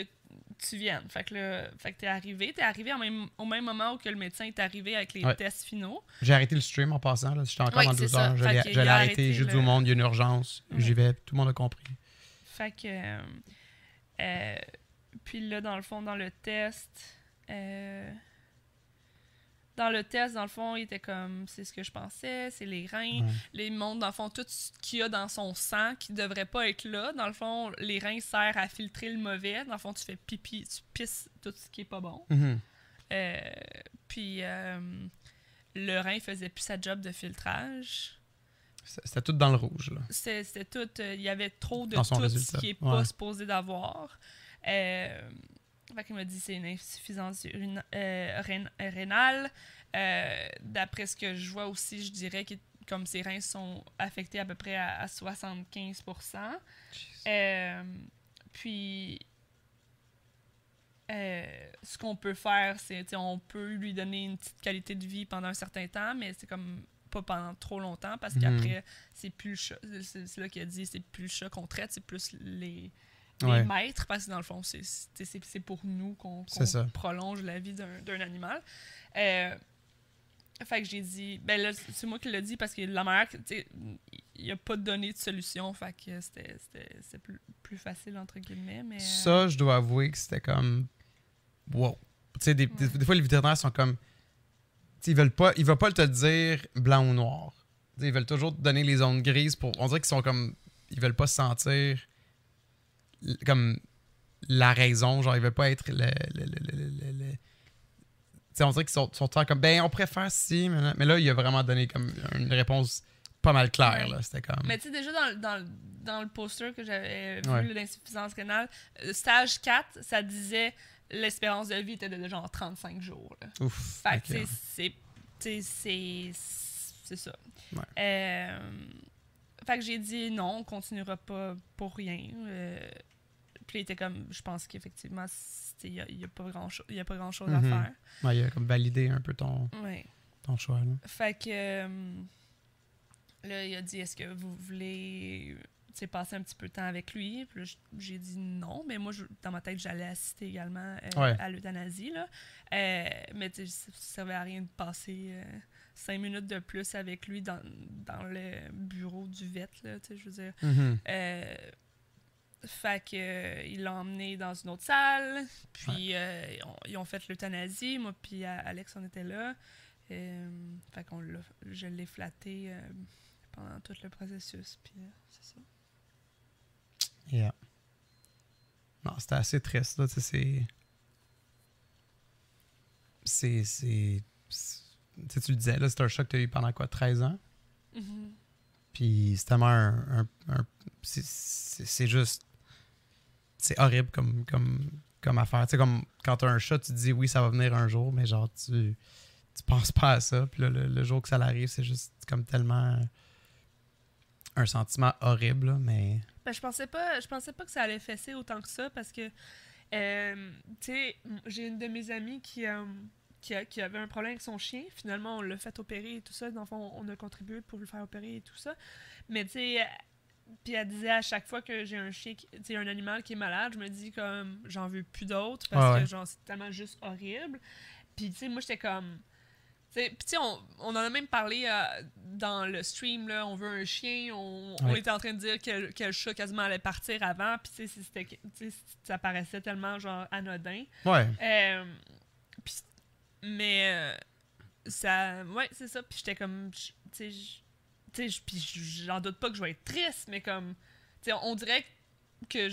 tu viennes. Fait que là, fait que t'es arrivé. T'es arrivé même, au même moment où que le médecin est arrivé avec les
Ouais.
tests finaux.
J'ai arrêté le stream en passant. là. J'étais encore
Oui,
dans
c'est
12
ça.
heures. Je l'ai je arrêté. J'ai dit au monde, il y a une urgence.
Ouais.
J'y vais. Tout le monde a compris.
Fait que... euh, euh, puis là, dans le fond, dans le test... euh, dans le test, dans le fond, il était comme c'est ce que je pensais, c'est les reins,
Ouais.
les montres, dans le fond, tout ce qu'il y a dans son sang qui devrait pas être là. Dans le fond, les reins servent à filtrer le mauvais. Dans le fond, tu fais pipi, tu pisses tout ce qui est pas bon.
Mhm.
Euh, puis euh, le rein faisait plus sa job de filtrage.
C'était tout dans le rouge, là.
C'était tout. euh, Il y avait trop de
Dans
tout ce qui est pas
ouais.
supposé d'avoir. Euh, fait qu'il m'a dit c'est une insuffisance urina- euh, rén- rénale. Euh, D'après ce que je vois aussi, je dirais que comme ses reins sont affectés à peu près à, à 75% Euh, Puis euh, ce qu'on peut faire, c'est on peut lui donner une petite qualité de vie pendant un certain temps, mais c'est comme pas pendant trop longtemps parce
Mhm.
qu'après, c'est plus le chat. C'est c'est là qu'il a dit, c'est plus le chat qu'on traite, c'est plus les, les
Ouais.
maîtres parce que dans le fond, c'est- c'est c'est- c'est pour nous qu'on prolonge la vie d'un d'un animal. Euh, fait que j'ai dit, ben là, c'est moi qui l'ai dit parce que la sais, il n'y a pas donné de solution, fait que c'était plus, plus facile, entre guillemets, mais... euh,
Ça, je dois avouer que c'était comme. Wow. Tu sais, des, des- des fois, les vétérinaires sont comme. Ils veulent pas, ils veulent pas te dire blanc ou noir. Ils veulent toujours te donner les zones grises pour. On dirait qu'ils sont comme. Ils veulent pas se sentir comme la raison. Genre, ils veulent pas être le. le- le- le- on dirait qu'ils sont, sont comme. Ben, on préfère si. Mais là, il a vraiment donné comme une réponse pas mal claire.
Ouais.
là. C'était comme.
Mais tu sais, déjà dans, le- dans, dans le poster que j'avais vu,
Ouais.
l'insuffisance rénale, euh, stage 4, ça disait l'espérance de vie était de genre 35 jours. Là.
Ouf.
Fait
ok.
que tu sais, c'est- c'est. C'est ça. Euh, fait que j'ai dit non, on continuera pas pour rien. Euh, puis il était comme, je pense qu'effectivement, il n'y a, y a pas grand chose, y a pas grand à
Mhm.
faire.
Ouais, il a comme validé un peu ton,
Ouais.
ton choix. Là.
Fait que euh, là, il a dit est-ce que vous voulez passer un petit peu de temps avec lui? Puis j'ai dit non, mais moi, je- dans ma tête, j'allais assister également euh,
Ouais.
à l'euthanasie. là. Euh, mais ça ne servait à rien de passer cinq minutes de plus avec lui dans, dans le bureau du vet. Là, je veux dire.
Mhm.
Euh, fait que euh, il l'a emmené dans une autre salle, puis euh, ils, ont, ils ont fait l'euthanasie. Moi puis euh, Alex, on était là. Euh, fait qu'on l'a, je l'ai flatté pendant tout le processus, puis c'est ça.
Yeah. Non, c'était assez triste, là. C'est. C'est. c'est- Tu le disais, là, c'est un choc que tu as eu pendant quoi, 13 ans?
Mhm.
Puis c'est tellement un. un- un- c'est- c'est c'est juste. C'est horrible comme, comme, comme affaire. Tu sais, comme quand tu as un chat, tu te dis oui, ça va venir un jour, mais genre, tu. Tu penses pas à ça. Puis là, le, le jour que ça l'arrive, c'est juste comme tellement. Un sentiment horrible, là, mais.
Ben, je pensais pas je pensais pas que ça allait fesser autant que ça parce que euh, tu sais j'ai une de mes amies qui euh, qui, a- qui avait un problème avec son chien finalement on l'a fait opérer et tout ça dans le fond on a contribué pour le faire opérer et tout ça mais tu sais puis elle disait à chaque fois que j'ai un chien qui- tu un animal qui est malade je me dis comme j'en veux plus d'autres parce
ouais.
que genre c'est tellement juste horrible puis tu sais moi j'étais comme tu sais, Puis, tu sais, on, on en a même parlé euh, dans le stream, là, on veut un chien, on, on était en train de dire que, que le chat quasiment allait partir avant, puis tu sais, c'était- tu sais, ça paraissait tellement, genre, anodin.
Ouais.
Euh, mais, euh, ça, ouais, c'est ça, puis j'étais comme, tu sais, je- tu sais, j'en doute pas que je vais être triste, mais comme, tu on dirait que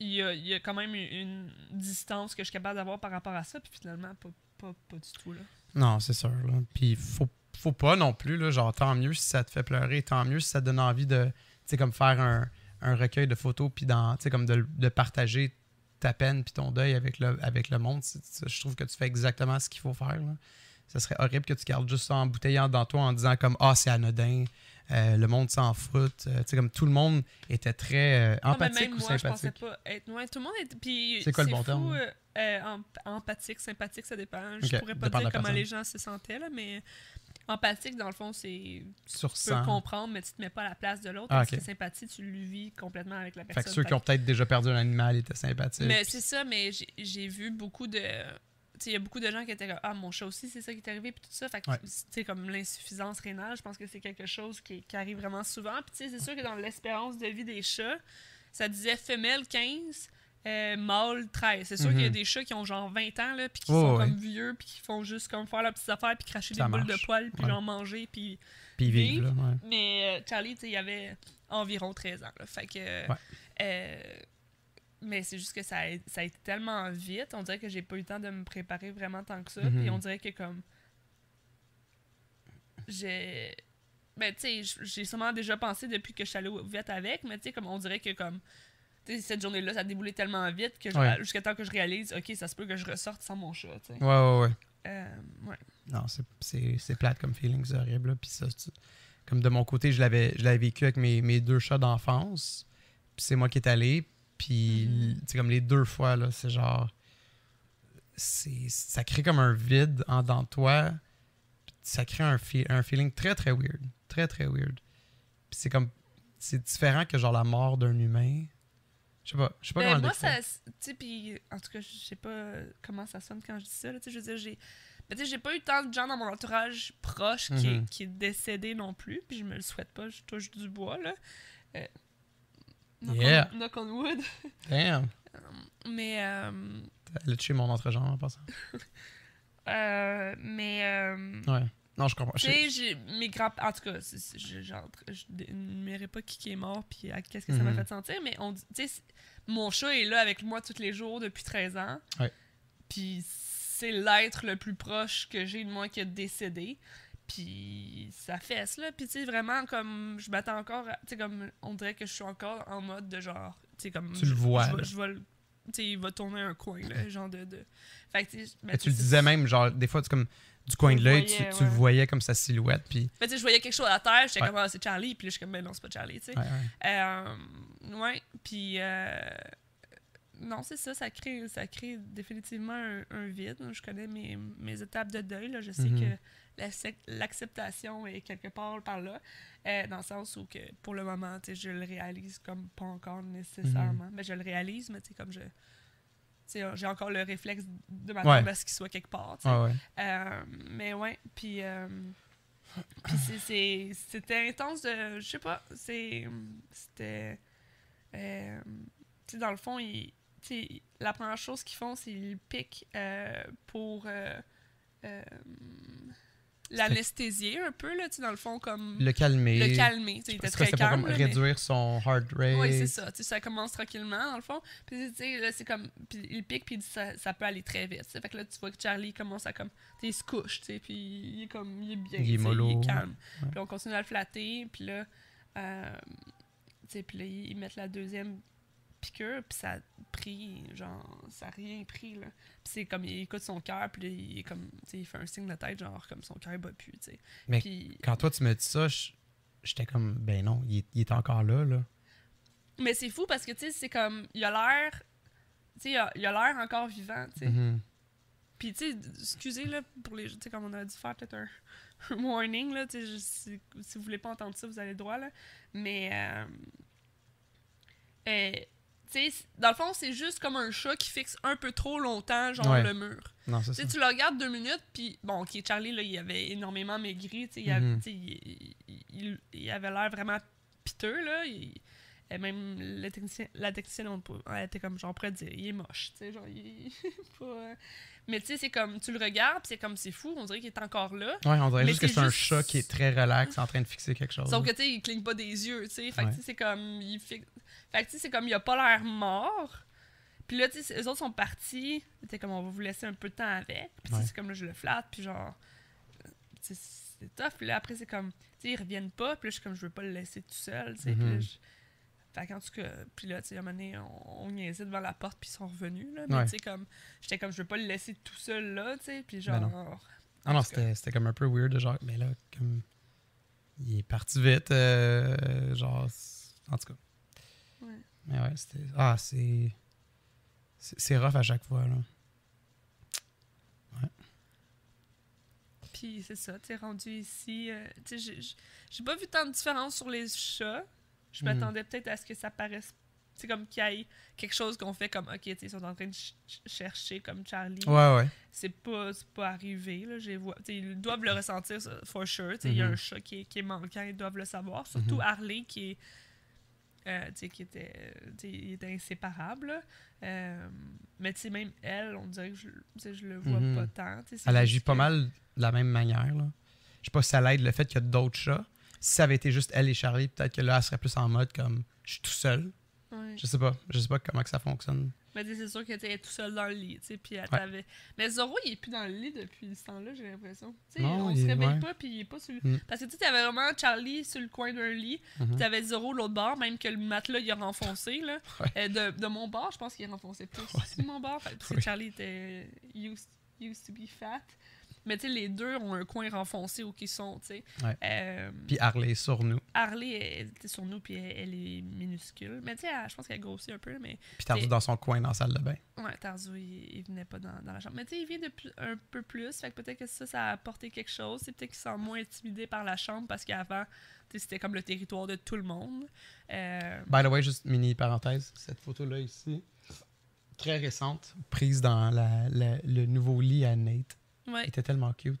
il y a, quand même une distance que je suis capable d'avoir par rapport à ça, puis finalement, pas, pas, pas du tout, là.
Non, c'est sûr. Là. Puis faut, faut pas non plus, là, genre tant mieux si ça te fait pleurer, tant mieux si ça te donne envie de, tu comme faire un, un recueil de photos, puis dans, tu comme de, de partager ta peine puis ton deuil avec le, avec le monde. Je trouve que tu fais exactement ce qu'il faut faire. Ça serait horrible que tu gardes juste ça embouteillant dans toi en disant comme ah c'est anodin, euh, le monde s'en fout. Euh, tu sais comme tout le monde était très euh,
Non,
empathique
même
ou
moi, je
sympathique.
pas être. Ouais, tout le monde est.
C'est quoi le bon
fou,
terme?
euh, euh, emp- empathique, sympathique, ça dépend. Je
Ok,
pourrais pas
dépend
dire comment
personne.
les gens se sentaient, là, mais empathique, dans le fond, c'est.
Sur
Tu peux
100.
comprendre, mais tu te mets pas à la place de l'autre.
Ah,
parce
ok.
que sympathie, tu le vis complètement avec la
Fait
personne.
que ceux qui ont peut-être déjà perdu un animal étaient sympathiques.
Mais c'est ça, mais j'ai vu beaucoup de. Il y a beaucoup de gens qui étaient comme Ah, mon chat aussi, c'est ça qui est arrivé, puis tout ça. Fait que,
Ouais.
tu sais, comme l'insuffisance rénale, je pense que c'est quelque chose qui, qui arrive vraiment souvent. Puis, tu sais, c'est sûr que dans l'espérance de vie des chats, ça disait femelle 15, euh, mâle 13. C'est sûr qu'il y a
Mhm.
des chats qui ont genre 20 ans, là, puis qui sont
ouais.
comme vieux, puis qui font juste comme faire leurs petites affaires, puis cracher
Ça
des boules de poils, puis
Ouais.
genre manger, puis... Vivre.
Ouais.
Mais euh, Charlie, tu sais, il avait environ 13 ans, là. Fait que...
Ouais.
euh, mais c'est juste que ça a, ça a été tellement vite, on dirait que j'ai pas eu le temps de me préparer vraiment tant que ça,
Mhm.
puis on dirait que comme... J'ai... Ben, tu sais, j'ai sûrement déjà pensé depuis que je suis allée au avec, mais tu sais, comme on dirait que comme... Tu sais, cette journée-là, ça a déboulé tellement vite que
Ouais.
jusqu'à temps que je réalise, ok, ça se peut que je ressorte sans mon chat, tu sais.
Ouais, ouais, ouais.
Euh, ouais.
Non, c'est- plate comme feeling, c'est horrible. Puis ça, comme de mon côté, je l'avais je l'avais vécu avec mes, mes deux chats d'enfance. Puis c'est moi qui est allé. Puis, sais, comme les deux fois, là, c'est genre. c'est Ça crée comme un vide en dedans de toi. Ça crée un, fe- un feeling très, très weird. Très, très weird. Puis c'est comme. C'est différent que genre la mort d'un humain. Je sais pas. Je sais pas
Ben,
comment
moi, ça. Puis en tout cas, je sais pas comment ça sonne quand je dis ça. là, je veux dire, j'ai. Ben, j'ai pas eu tant de gens dans mon entourage proche qui, est, qui est décédé non plus, puis je me le souhaite pas, je touche du bois, là. Euh, knock,
Yeah.
on, knock on wood.
Damn.
Mais. Euh,
Elle a tué mon entrejambe en passant.
euh, mais. euh,
Ouais. Non, je comprends.
Tu sais, j'ai- mes grands En tout cas, je n'énumérerai pas qui, qui est mort puis qu'est-ce que ça m'a
Mhm.
fait sentir, mais on dit- tu sais, mon chat est là avec moi tous les jours depuis 13 ans.
Ouais.
Puis c'est l'être le plus proche que j'ai de moi qui est décédé. Puis ça fesse, là. Puis tu sais, vraiment, comme je m'attends encore, à- tu sais, comme on dirait que je suis encore en mode de genre, tu sais, comme.
Tu le
je-
vois,
Je, vais- Tu sais, il va tourner un coin, là, genre de. de... Fait que, ben,
tu le
sais,
disais même, genre, des fois, tu comme du coin de l'œil, tu,
ouais.
voyais comme sa silhouette, puis.
Mais tu sais, je voyais quelque chose à terre, j'étais
Ouais.
comme, ah, c'est Charlie, puis là, je suis comme, ben non, c'est pas Charlie, tu sais.
Ouais, ouais.
Euh, ouais, puis. euh, non, c'est ça, ça crée, ça crée définitivement un, un vide. Je connais mes, mes étapes de deuil, là. Je sais
Mhm.
que l'acceptation est quelque part par là, euh, dans le sens où, que pour le moment, je le réalise comme pas encore nécessairement.
Mhm.
Mais je le réalise, mais tu sais, comme je. tu sais, J'ai encore le réflexe de m'attendre
Ouais.
à ce qu'il soit quelque part. sais.
Ouais.
Euh, mais ouais, puis euh, c'était intense de je sais pas, c'était euh, tu sais dans le fond, ils, la première chose qu'ils font, c'est ils piquent pour l'anesthésier un peu là, tu sais dans le fond comme
Le calmer.
le calmer, il était très
c'est pour
calme.
comme
là, mais-
réduire son heart rate.
oui, c'est ça. Tu sais, ça commence tranquillement, dans le fond. Puis, tu sais, là, c'est comme. Puis, il pique, puis ça, ça peut aller très vite. tu sais. Fait que là, tu vois que Charlie commence à comme. Il se couche, tu sais, puis il est comme. Il est bien.
Il est mollo.
Il est calme. Puis, on continue à le flatter, puis là. euh, tu sais, puis là, ils mettent la deuxième piqûre, puis ça a pris. Genre, ça a rien pris, là. Puis, c'est comme. Il écoute son cœur, puis il est comme. Tu sais, il fait un signe de tête, genre, comme son cœur bat plus, tu sais.
Mais. Quand toi, tu me dis ça, je- j'étais comme, ben non, il est, il est encore là, là.
Mais c'est fou parce que, tu sais, c'est comme. Il a l'air. Tu sais, il a l'air encore vivant, tu sais.
Mhm.
Puis, tu sais, excusez, là, pour les. Tu sais, comme on a dû faire peut-être un, un warning, là, tu sais, si, si vous voulez pas entendre ça, vous avez le droit, là. Mais. Euh, euh, dans le fond, c'est juste comme un chat qui fixe un peu trop longtemps, genre,
Ouais.
le mur.
Non,
Tu
ça.
sais, tu le regardes deux minutes, puis bon, ok, Charlie, là, il avait énormément maigri, tu sais, il, avait-
Mhm.
il, il- il- avait l'air vraiment piteux, là. il- et même la technicienne, la technicienne on elle était comme, genre, pourrait dire, il est moche, tu sais, genre, il est pas... Mais tu sais, c'est comme, tu le regardes, puis c'est comme, c'est fou, on dirait qu'il est encore là.
Ouais, on dirait juste que
c'est
c'est un
juste-
chat qui est très relax en train de fixer quelque chose.
Sauf que, tu sais, il cligne pas des yeux, tu sais. Fait que,
Ouais.
tu sais, c'est comme. Il fixe- Fait que, tu sais, c'est comme, il a pas l'air mort. Puis là, tu sais, eux autres sont partis. C'était comme, on va vous laisser un peu de temps avec. Puis,
Ouais.
c'est comme, là, je le flatte. Puis, genre. Tu sais, c'est tough. Puis là, après, c'est comme. Tu sais, ils reviennent pas. Puis là, je suis comme, je veux pas le laisser tout seul, tu sais. Puis là,
Mhm.
je- Fait qu'en tout cas, puis là, tu sais, à un moment donné, on, on niaisait devant la porte, puis ils sont revenus, là. Mais
Ouais.
tu sais, comme, j'étais comme, je veux pas le laisser tout seul, là, tu sais. Puis
Ben non.
genre.
Ah non,
tout cas.
c'était comme un peu weird, genre, mais là, comme. Il est parti vite, euh, genre. En tout cas.
Ouais.
Mais ouais, c'était. Ah, c'est. C'est rough à chaque fois, là.
Puis c'est ça, sais, rendu ici, euh, tu sais, j'ai- pas vu tant de différence sur les chats. Je
Mhm.
m'attendais peut-être à ce que ça paraisse, c'est comme qu'il y ait quelque chose qu'on fait comme, ok, ils sont en train de ch- ch- chercher comme Charlie.
Ouais, ouais.
C'est pas, c'est pas arrivé, là, vois- ils doivent le ressentir, for sure. Il y a
Mhm.
un chat qui est, qui est manquant, ils doivent le savoir. Surtout
Mhm.
Harley qui est euh, qui était, il était inséparable. Euh, mais même elle, on dirait que je, je le vois
Mhm.
pas tant.
Elle agit pas
que-
mal de la même manière. Là. Je sais pas si ça l'aide le fait qu'il y a d'autres chats. Si ça avait été juste elle et Charlie, peut-être que là, elle serait plus en mode comme je suis tout seul.
Ouais.
Je sais pas. Je sais pas comment que ça fonctionne.
Mais c'est sûr qu'elle était tout seule dans le lit, tu sais, puis elle
Ouais.
t'avait... Mais Zoro, il est plus dans le lit depuis ce temps-là, j'ai l'impression. Tu sais, on se réveille
ouais.
pas, puis il est pas sur le...
Mm.
Parce que tu sais, t'avais vraiment Charlie sur le coin d'un lit,
Mhm.
puis t'avais Zoro l'autre bord, même que le matelas, il a renfoncé, là.
Ouais.
Euh, de, de mon bord, je pense qu'il a renfoncé plus sur mon bord. Fait que. Charlie était used, used to be fat. Mais tu sais, les deux ont un coin renfoncé où ils sont, tu sais.
Ouais.
Euh,
Puis Harley est sur nous.
Harley, elle était sur nous, puis elle, elle est minuscule. Mais tu sais, je pense qu'elle grossit un peu, mais...
Puis Tarzu
Et-
dans son coin dans la salle de bain.
Ouais, Tarzo, il, il venait pas dans, dans la chambre. Mais tu sais, il vient de un peu plus. Fait que peut-être que ça, ça a apporté quelque chose. C'est peut-être qu'il se sent moins intimidé par la chambre parce qu'avant, tu sais, c'était comme le territoire de tout le monde. Euh,
By the way, juste mini parenthèse, cette photo-là ici, très récente, prise dans la- la- le nouveau lit
ouais.
était tellement cute.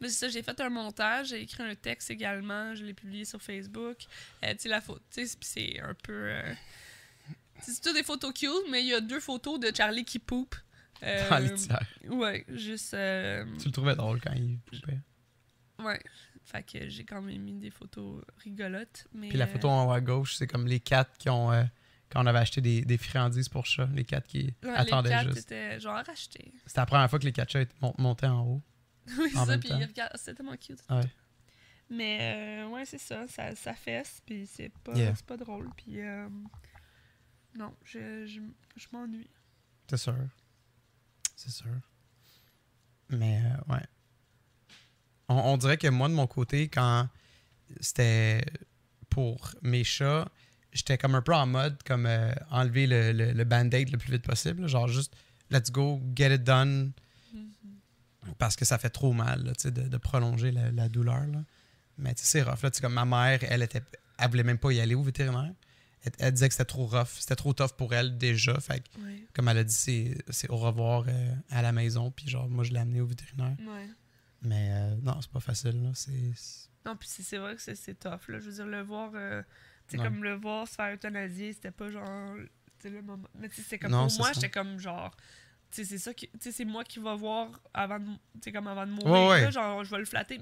Mais c'est ça, j'ai fait un montage, j'ai écrit un texte également, je l'ai publié sur Facebook. Euh, tu sais, la photo, tu sais, puis c'est un peu. euh, C'est tout des photos cute, mais il y a deux photos de Charlie qui poupe. Euh,
Dans litière.
ouais, juste. euh,
Tu le trouvais drôle quand il poupait.
ouais. Fait que j'ai quand même mis des photos rigolotes. Mais,
Puis la photo en haut à gauche, c'est comme les quatre qui ont. Quand on avait acheté des, des friandises pour chat, les quatre qui
Ouais,
attendaient
les quatre
juste.
étaient genre rachetés.
C'était la première fois que les quatre chats montaient en haut.
oui,
En
ça, puis c'est tellement cute.
Ouais.
Mais euh, ouais, c'est ça, ça, ça fesse, puis c'est pas,
Yeah.
c'est pas drôle. Puis euh, non, je, je, je m'ennuie.
C'est sûr. C'est sûr. Mais euh, ouais. On, on dirait que moi, de mon côté, quand c'était pour mes chats, j'étais comme un peu en mode comme euh, enlever le, le, le band-aid le plus vite possible. là. Genre juste, let's go, get it done. Parce que ça fait trop mal là, tu sais, de, de prolonger la, la douleur. là. Mais tu sais, c'est rough. Là, comme ma mère, elle était, elle voulait même pas y aller au vétérinaire. Elle, elle disait que c'était trop rough. C'était trop tough pour elle déjà. Fait que
Ouais,
comme elle a dit, c'est au revoir euh, à la maison. Puis genre, moi, je l'ai amené au vétérinaire.
ouais.
Mais euh, non, c'est pas facile. là.
Non, puis c'est vrai que c'est c'est tough, là. Je veux dire, le voir, euh,
Ouais.
comme le voir se faire euthanasier, c'était pas genre, le moment... Mais c'était comme,
Non,
pour
c'est
moi, j'étais comme genre... C'est ça qui... C'est moi qui va voir avant de, comme avant de mourir,
Ouais, ouais.
là, genre, je vais le flatter.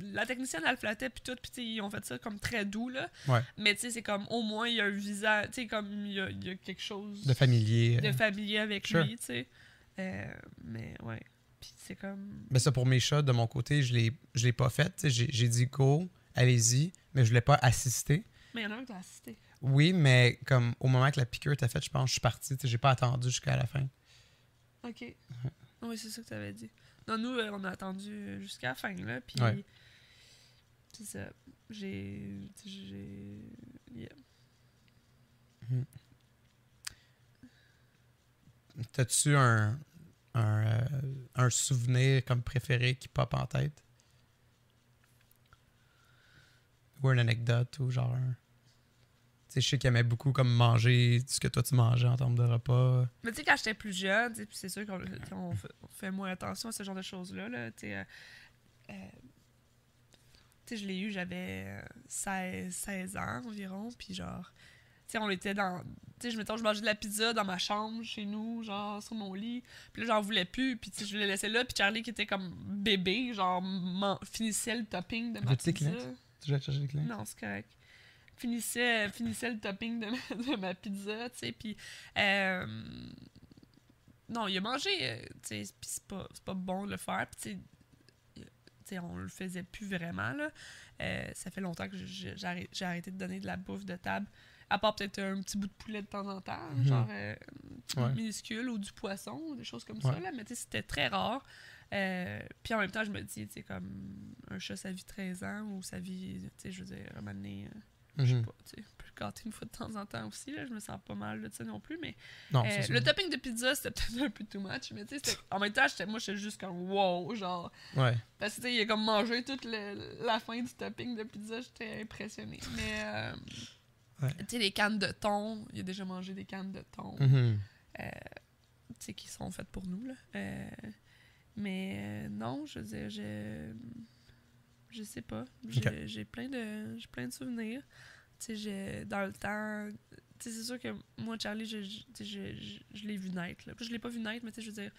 La technicienne, elle le flattait, puis tout, puis ils ont fait ça comme très doux, là.
Ouais.
Mais tu sais, c'est comme, au moins, il y a un visage, tu sais, comme, il y a, il y a quelque chose
De familier.
de
euh.
familier avec
Sure.
lui, tu sais. Euh, mais ouais, puis c'est comme...
Mais ça, pour mes chats, de mon côté, je l'ai je l'ai pas fait. J'ai dit go, allez-y, mais je voulais pas assister.
Mais il y en a un qui l'a assisté.
Oui, mais comme au moment que la piqûre était faite, je pense, je suis parti. Tu sais, J'ai pas attendu jusqu'à la fin.
Ok. Oui, c'est ça que tu avais dit. Non, nous, euh, on a attendu jusqu'à la fin, là. Puis.
Ouais.
C'est ça. J'ai. J'ai. Yeah.
T'as-tu un, un, euh, un souvenir comme préféré qui pop en tête? Ou une anecdote ou genre. Tu sais, je sais qu'il aimait beaucoup comme manger ce que toi tu mangeais en termes de repas.
Mais tu sais, quand j'étais plus jeune, tu sais, puis c'est sûr qu'on on fait, on fait moins attention à ce genre de choses-là. Là, tu sais, euh, euh, tu sais, je l'ai eu, j'avais euh, 16, 16 ans environ, puis genre, tu sais, on était dans. Tu sais, je mettons, je mangeais de la pizza dans ma chambre, chez nous, genre, sur mon lit, puis là, j'en voulais plus, puis tu sais, je l'ai laissé là, puis Charlie, qui était comme bébé, genre, finissait le topping de ma pizza.
Kleenex? Tu vas chercher les clés?
Non, c'est correct. Finissait, finissait le topping de ma, de ma pizza, tu sais, puis... euh, non, il a mangé, euh, tu sais, puis c'est pas, c'est pas bon de le faire, puis tu sais, on le faisait plus vraiment, là. Euh, ça fait longtemps que j'ai arrêté, de donner de la bouffe de table, à part peut-être un petit bout de poulet de temps en temps,
Mhm.
genre euh,
Ouais.
minuscule, ou du poisson, ou des choses comme
Ouais.
ça, là, mais tu sais, c'était très rare. Euh, puis en même temps, je me dis, tu sais, comme un chat, ça vit 13 ans, ou ça vit, tu sais, je veux dire, un moment donné, euh, je sais
Mhm.
pas, tu sais, le gâter une fois de temps en temps aussi, là, je me sens pas mal de ça non plus, mais
Non,
euh, le topping de pizza, c'était peut-être un peu too much, mais tu sais, en même temps, moi, j'étais juste comme wow, genre,
Ouais.
parce que tu sais, il a comme mangé toute le- la fin du topping de pizza, j'étais impressionnée, mais, euh,
Ouais.
tu sais, les cannes de thon, il a déjà mangé des cannes de thon,
Mhm.
tu sais, qui sont faites pour nous, là. Euh, mais euh, non, je veux dire, je. Je sais pas. J'ai plein, de, plein de souvenirs. tu sais, dans le temps, tu sais, c'est sûr que moi, Charlie, je, je, je, je- l'ai vu naître. Là. Je l'ai pas vu naître, mais tu sais, je veux dire,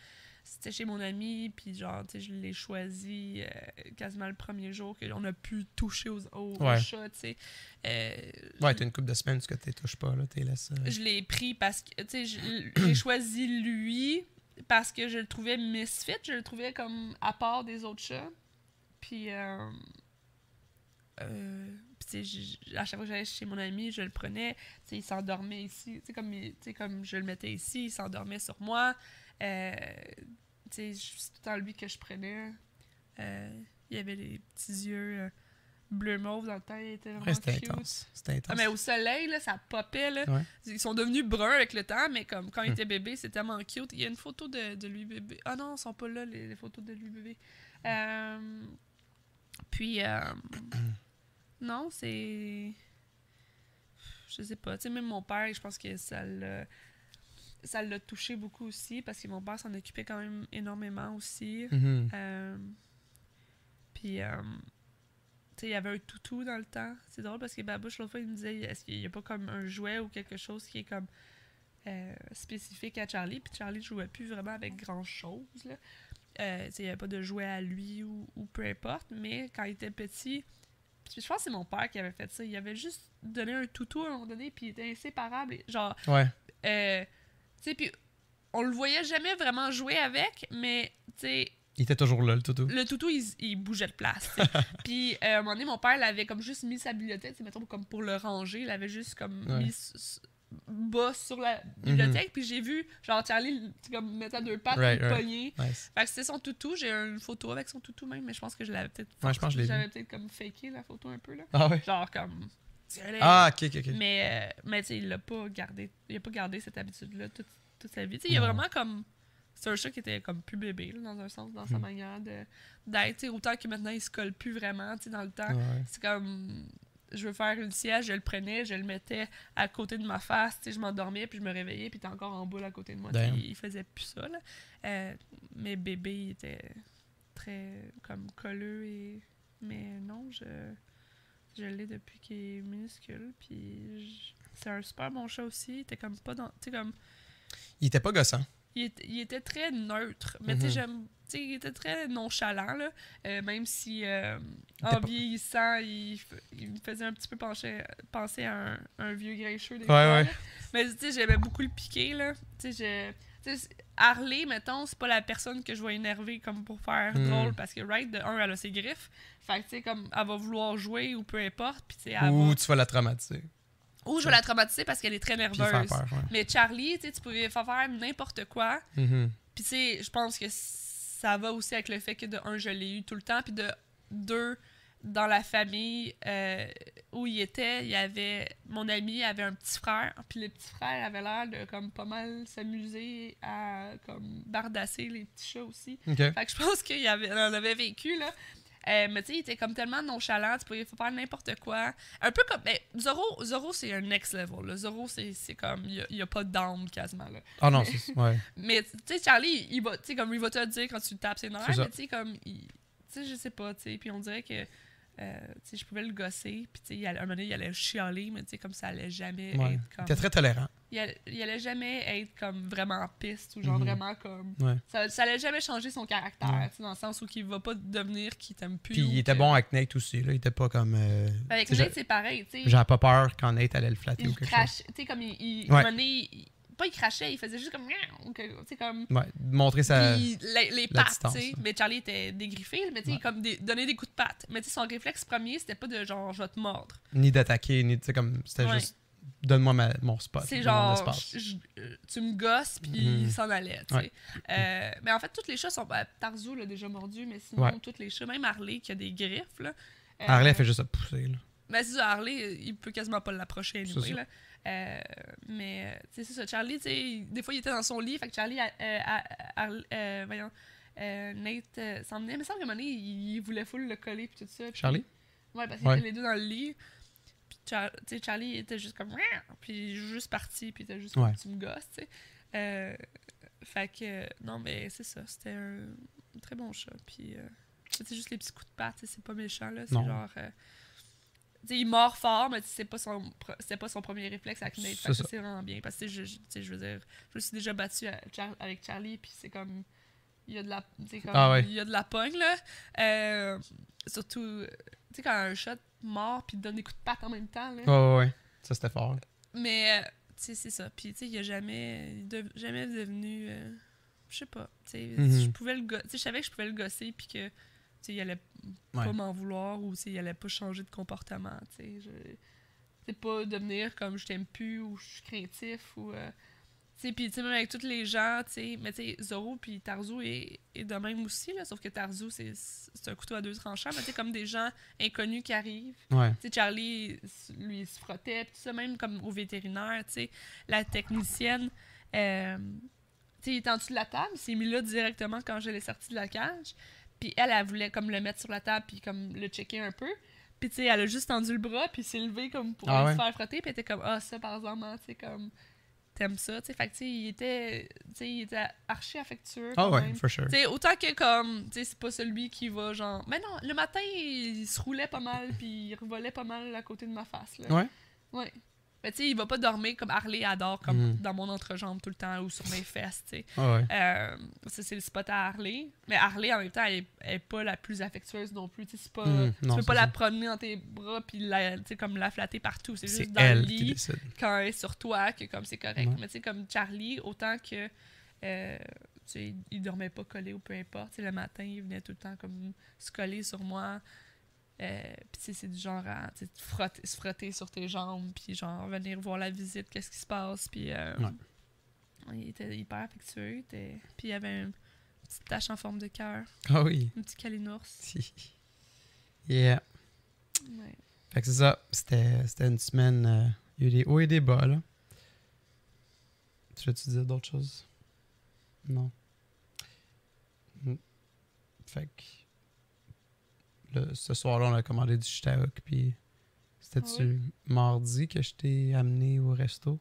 c'était chez mon ami, puis genre, tu sais, je l'ai choisi euh, quasiment le premier jour qu'on a pu toucher aux, aux,
Ouais.
chats, tu sais. Euh,
Ouais, t'as une couple de semaines que tu touches pas, là, t'es laissé.
je l'ai pris parce que, tu sais, je- j'ai choisi lui parce que je le trouvais misfit, je le trouvais comme à part des autres chats. Puis, euh, euh, à chaque fois que j'allais chez mon ami, je le prenais, il s'endormait ici, tu sais, comme, il- tu sais, comme je le mettais ici, il s'endormait sur moi. Euh, c'est tout le temps lui que je prenais. Euh, il avait les petits yeux bleu mauve dans le temps, il était vraiment
Ouais, c'était
cute.
intense. C'était intense.
Ah, mais au soleil, là, ça popait. Là.
Ouais.
Ils sont devenus bruns avec le temps, mais comme quand il
Hmm.
était bébé, c'est tellement cute. Il y a une photo de, de lui bébé. Ah non, ils sont pas là, les, les photos de lui bébé. Euh, puis, euh, non, c'est. Je sais pas. Tu sais, même mon père, je pense que ça l'a. Ça l'a touché beaucoup aussi parce que mon père s'en occupait quand même énormément aussi.
Mhm.
Euh, puis, il y avait un toutou dans le temps. C'est drôle parce que Babouche, l'autre fois, il me disait est-ce qu'il n'y a pas comme un jouet ou quelque chose qui est comme euh, spécifique à Charlie? Puis Charlie jouait plus vraiment avec grand-chose. Euh, il n'y avait pas de jouet à lui ou, ou peu importe. Mais quand il était petit, je pense que c'est mon père qui avait fait ça. Il avait juste donné un toutou à un moment donné, puis il était inséparable. Et Genre,
Ouais.
euh, tu sais, puis on le voyait jamais vraiment jouer avec, mais tu sais,
Il était toujours là, le toutou.
le toutou, il, il bougeait de place. Puis, euh, à un moment donné, mon père l'avait comme juste mis sa bibliothèque, mettons, comme pour le ranger. Il l'avait juste comme
Ouais.
mis bas sur la bibliothèque. Puis j'ai vu, genre, Charlie, comme mettre à deux pattes,
Right,
le
right.
pogner.
Nice.
Fait que c'était son toutou. J'ai une photo avec son toutou même, mais je pense que je l'avais peut-être.
Ouais, je pense que.
J'avais peut-être comme faké la photo un peu, là.
Ah ouais?
Genre, comme.
Ah, ok, ok, ok.
Mais, euh, mais tu sais, il l'a pas gardé. Il a pas gardé cette habitude-là toute, toute sa vie. Tu sais, il a vraiment comme. C'est un chat qui était comme plus bébé, là, dans un sens, dans sa
Hmm.
manière de- d'être. Autant que maintenant, il se colle plus vraiment, dans le temps.
Ouais.
C'est comme. Je veux faire une sieste, je le prenais, je le mettais à côté de ma face, je m'endormais, puis je me réveillais, puis il était encore en boule à côté de moi. Il, faisait plus ça, là. Euh, mais bébé, il était très, comme, colleux et... Mais non, je... Je l'ai depuis qu'il est minuscule, puis je- c'est un super bon chat aussi. Il était comme pas dans... Comme...
Il était pas gossant.
Il était, il était très neutre, mais tu
Mhm.
sais, j'aime... Sais, il était très nonchalant, là. Euh, même si, euh, en vieillissant, il, il me faisait un petit peu pencher, penser à un, un vieux grincheux des
Ouais,
fois,
ouais.
Mais tu sais, j'aimais beaucoup le piquer, là. Tu sais, je... tu sais, Harley, mettons, c'est pas la personne que je vais énerver comme pour faire
Hmm.
drôle, parce que, right, de un, elle a ses griffes. Fait que, tu sais, comme, elle va vouloir jouer ou peu importe, puis tu sais, elle
Ou
va...
tu vas la traumatiser.
Ou je vais la traumatiser parce qu'elle est très nerveuse.
faire peur. Ouais.
Mais Charlie, tu pouvais faire faire n'importe quoi,
Mhm.
puis tu sais, je pense que ça va aussi avec le fait que de un, je l'ai eu tout le temps, puis de deux, dans la famille euh, où il était, il y avait mon ami avait un petit frère, puis le petit frère avait l'air de comme pas mal s'amuser à comme bardasser les petits chats aussi. Fait que je pense qu'il avait, on avait vécu là. Euh, mais tu sais, il était comme tellement nonchalant, tu pouvais faire n'importe quoi. Un peu comme. Ben, Zoro, Zoro c'est un next level. Là. Zoro, c'est comme. Il n'y a, pas d'âme quasiment. Là.
Ah non, c'est. Ouais.
Mais tu sais, Charlie, il va, tu sais, comme il va te le dire quand tu le tapes ses nerfs, mais tu sais, comme, il- tu sais, je sais pas, tu sais, puis on dirait que, euh, tu sais, je pouvais le gosser, puis il un moment donné, il allait chialer, mais tu sais, comme ça allait jamais
ouais.
être
Il
comme,
était très tolérant.
Il allait, il allait jamais être comme vraiment en piste, ou genre
Mhm.
vraiment comme,
Ouais.
ça, ça allait jamais changer son caractère,
Ouais.
dans le sens où il va pas devenir qu'il t'aime plus.
Puis
ou
il était
que-
bon avec Nate aussi. Là. Il était pas comme. euh,
Avec Nate, c'est pareil, tu sais.
J'avais pas peur quand Nate allait le flatter ou
Il
quelque chose.
crache, tu sais, comme il, il,
Ouais.
donné, il- pas il crachait, il faisait juste comme, ou tu sais, comme.
Montrer sa.
Puis les, les
la
pattes, tu sais. Mais Charlie était dégriffé, mais tu sais, comme des- donner des coups de patte. Mais tu sais, son réflexe premier, c'était pas de genre, je vais te mordre.
Ni d'attaquer, ni. Tu sais, comme. C'était juste. Donne-moi mon spot.
C'est genre, je- euh, tu me gosses, puis il s'en allait, tu sais.
Ouais.
Euh, mais en fait, tous les chats sont. ben, Tarzou l'a déjà mordu, mais sinon,
Ouais.
tous les chats, même Harley qui a des griffes, là. euh,
Harley elle fait juste à pousser. Là.
Ben, c'est ça, Harley, euh, il peut quasiment pas l'approcher anyway,
ça.
là. Euh, mais, euh, tu sais, c'est ça. Charlie, des fois, il était dans son lit, fait que Charlie, euh, euh, Harley- euh, voyons, euh, Nate euh, s'en venait. Mais ça, à un moment donné, il, il voulait full le coller, puis tout ça. puis-
Charlie?
Ouais, parce qu'ils
Ouais.
étaient les deux dans le lit. Char- tu sais, Charlie était juste comme. Puis, juste parti, puis il était juste comme
Ouais.
tu me gosses, tu sais. Euh, fait que, non, mais c'est ça. C'était un très bon chat. Puis, euh, c'est juste les petits coups de patte, c'est pas méchant, là. C'est genre. euh, sais, il mord fort, mais c'est pas son c'était pas son premier réflexe avec Nate.
C'est
Fait que
ça.
c'est vraiment bien. Parce que je, je, tu sais, je veux dire, je me suis déjà battu à Char- avec Charlie, puis c'est comme. Il y a de la. comme,
Ah ouais.
Il y a de la pogne, là. Euh, surtout, tu sais, quand un chat mord, puis donne des coups de patte en même temps, là.
Ouais, ouais, ouais. Ça, c'était fort.
Mais, euh, tu sais, c'est ça. Puis, tu sais, il a jamais, jamais devenu. euh, je sais pas. Tu sais,
Mhm.
je pouvais le go- tu sais, je savais que je pouvais le gosser, puis que, tu sais, il allait
Ouais.
pas m'en vouloir ou, tu sais, il allait pas changer de comportement, tu sais. Je- C'est pas devenir comme je t'aime plus ou je suis craintif ou. euh, sais, puis, tu sais, même avec tous les gens, tu sais. Mais, tu sais, Zoro puis Tarzu est, est de même aussi, là. Sauf que Tarzu, c'est c'est un couteau à deux tranchants. Mais, tu sais, comme des gens inconnus qui arrivent.
Ouais.
Tu sais, Charlie, lui, il se frottait, pis tout ça, même comme au vétérinaire, tu sais. La technicienne, euh, tu sais, il était en dessous de la table, il s'est mis là directement quand je l'ai sorti de la cage. Puis elle, elle voulait comme le mettre sur la table, puis comme le checker un peu. Puis tu sais, elle a juste tendu le bras, puis s'est levé comme pour
Ah ouais?
se faire frotter, puis elle était comme, ah, ça, par exemple, hein, tu sais, comme, t'aimes ça, tu sais. Fait que, il était, tu sais, il était archi affectueux.
Ah
quand
ouais, for sure.
Autant que comme, tu sais, c'est pas celui qui va genre. Mais non, le matin, il se roulait pas mal, puis il revolait pas mal à côté de ma face. Là.
Ouais.
Ouais. Mais tu sais, il va pas dormir comme Harley adore, comme
Mhm.
dans mon entrejambe tout le temps ou sur mes fesses, tu sais.
Ah ouais.
Euh, c'est le spot à Harley. Mais Harley, en même temps, elle est, pas la plus affectueuse non plus. C'est pas.
Mhm.
tu peux pas
ça.
la promener dans tes bras, puis la, comme la flatter partout. C'est juste dans le lit quand elle est sur toi que comme c'est correct.
Ouais.
Mais tu sais, comme Charlie, autant que euh, il- il dormait pas collé ou peu importe. Le matin, il venait tout le temps comme se coller sur moi. Euh, puis c'est du genre à te frotter, se frotter sur tes jambes, puis genre venir voir la visite, qu'est-ce qui se passe. Puis euh,
Ouais.
il était hyper affectueux. Puis il y avait une petite tache en forme de cœur,
Ah oui.
un petit calinours.
yeah.
Ouais.
Fait que c'est ça. C'était une semaine. euh, il y a eu des hauts et des bas, là. Tu veux-tu dire d'autres choses? Non. Mm. Fait que. Ce soir-là, on a commandé du shtaok, puis. C'était-tu mardi que je t'ai amené au resto?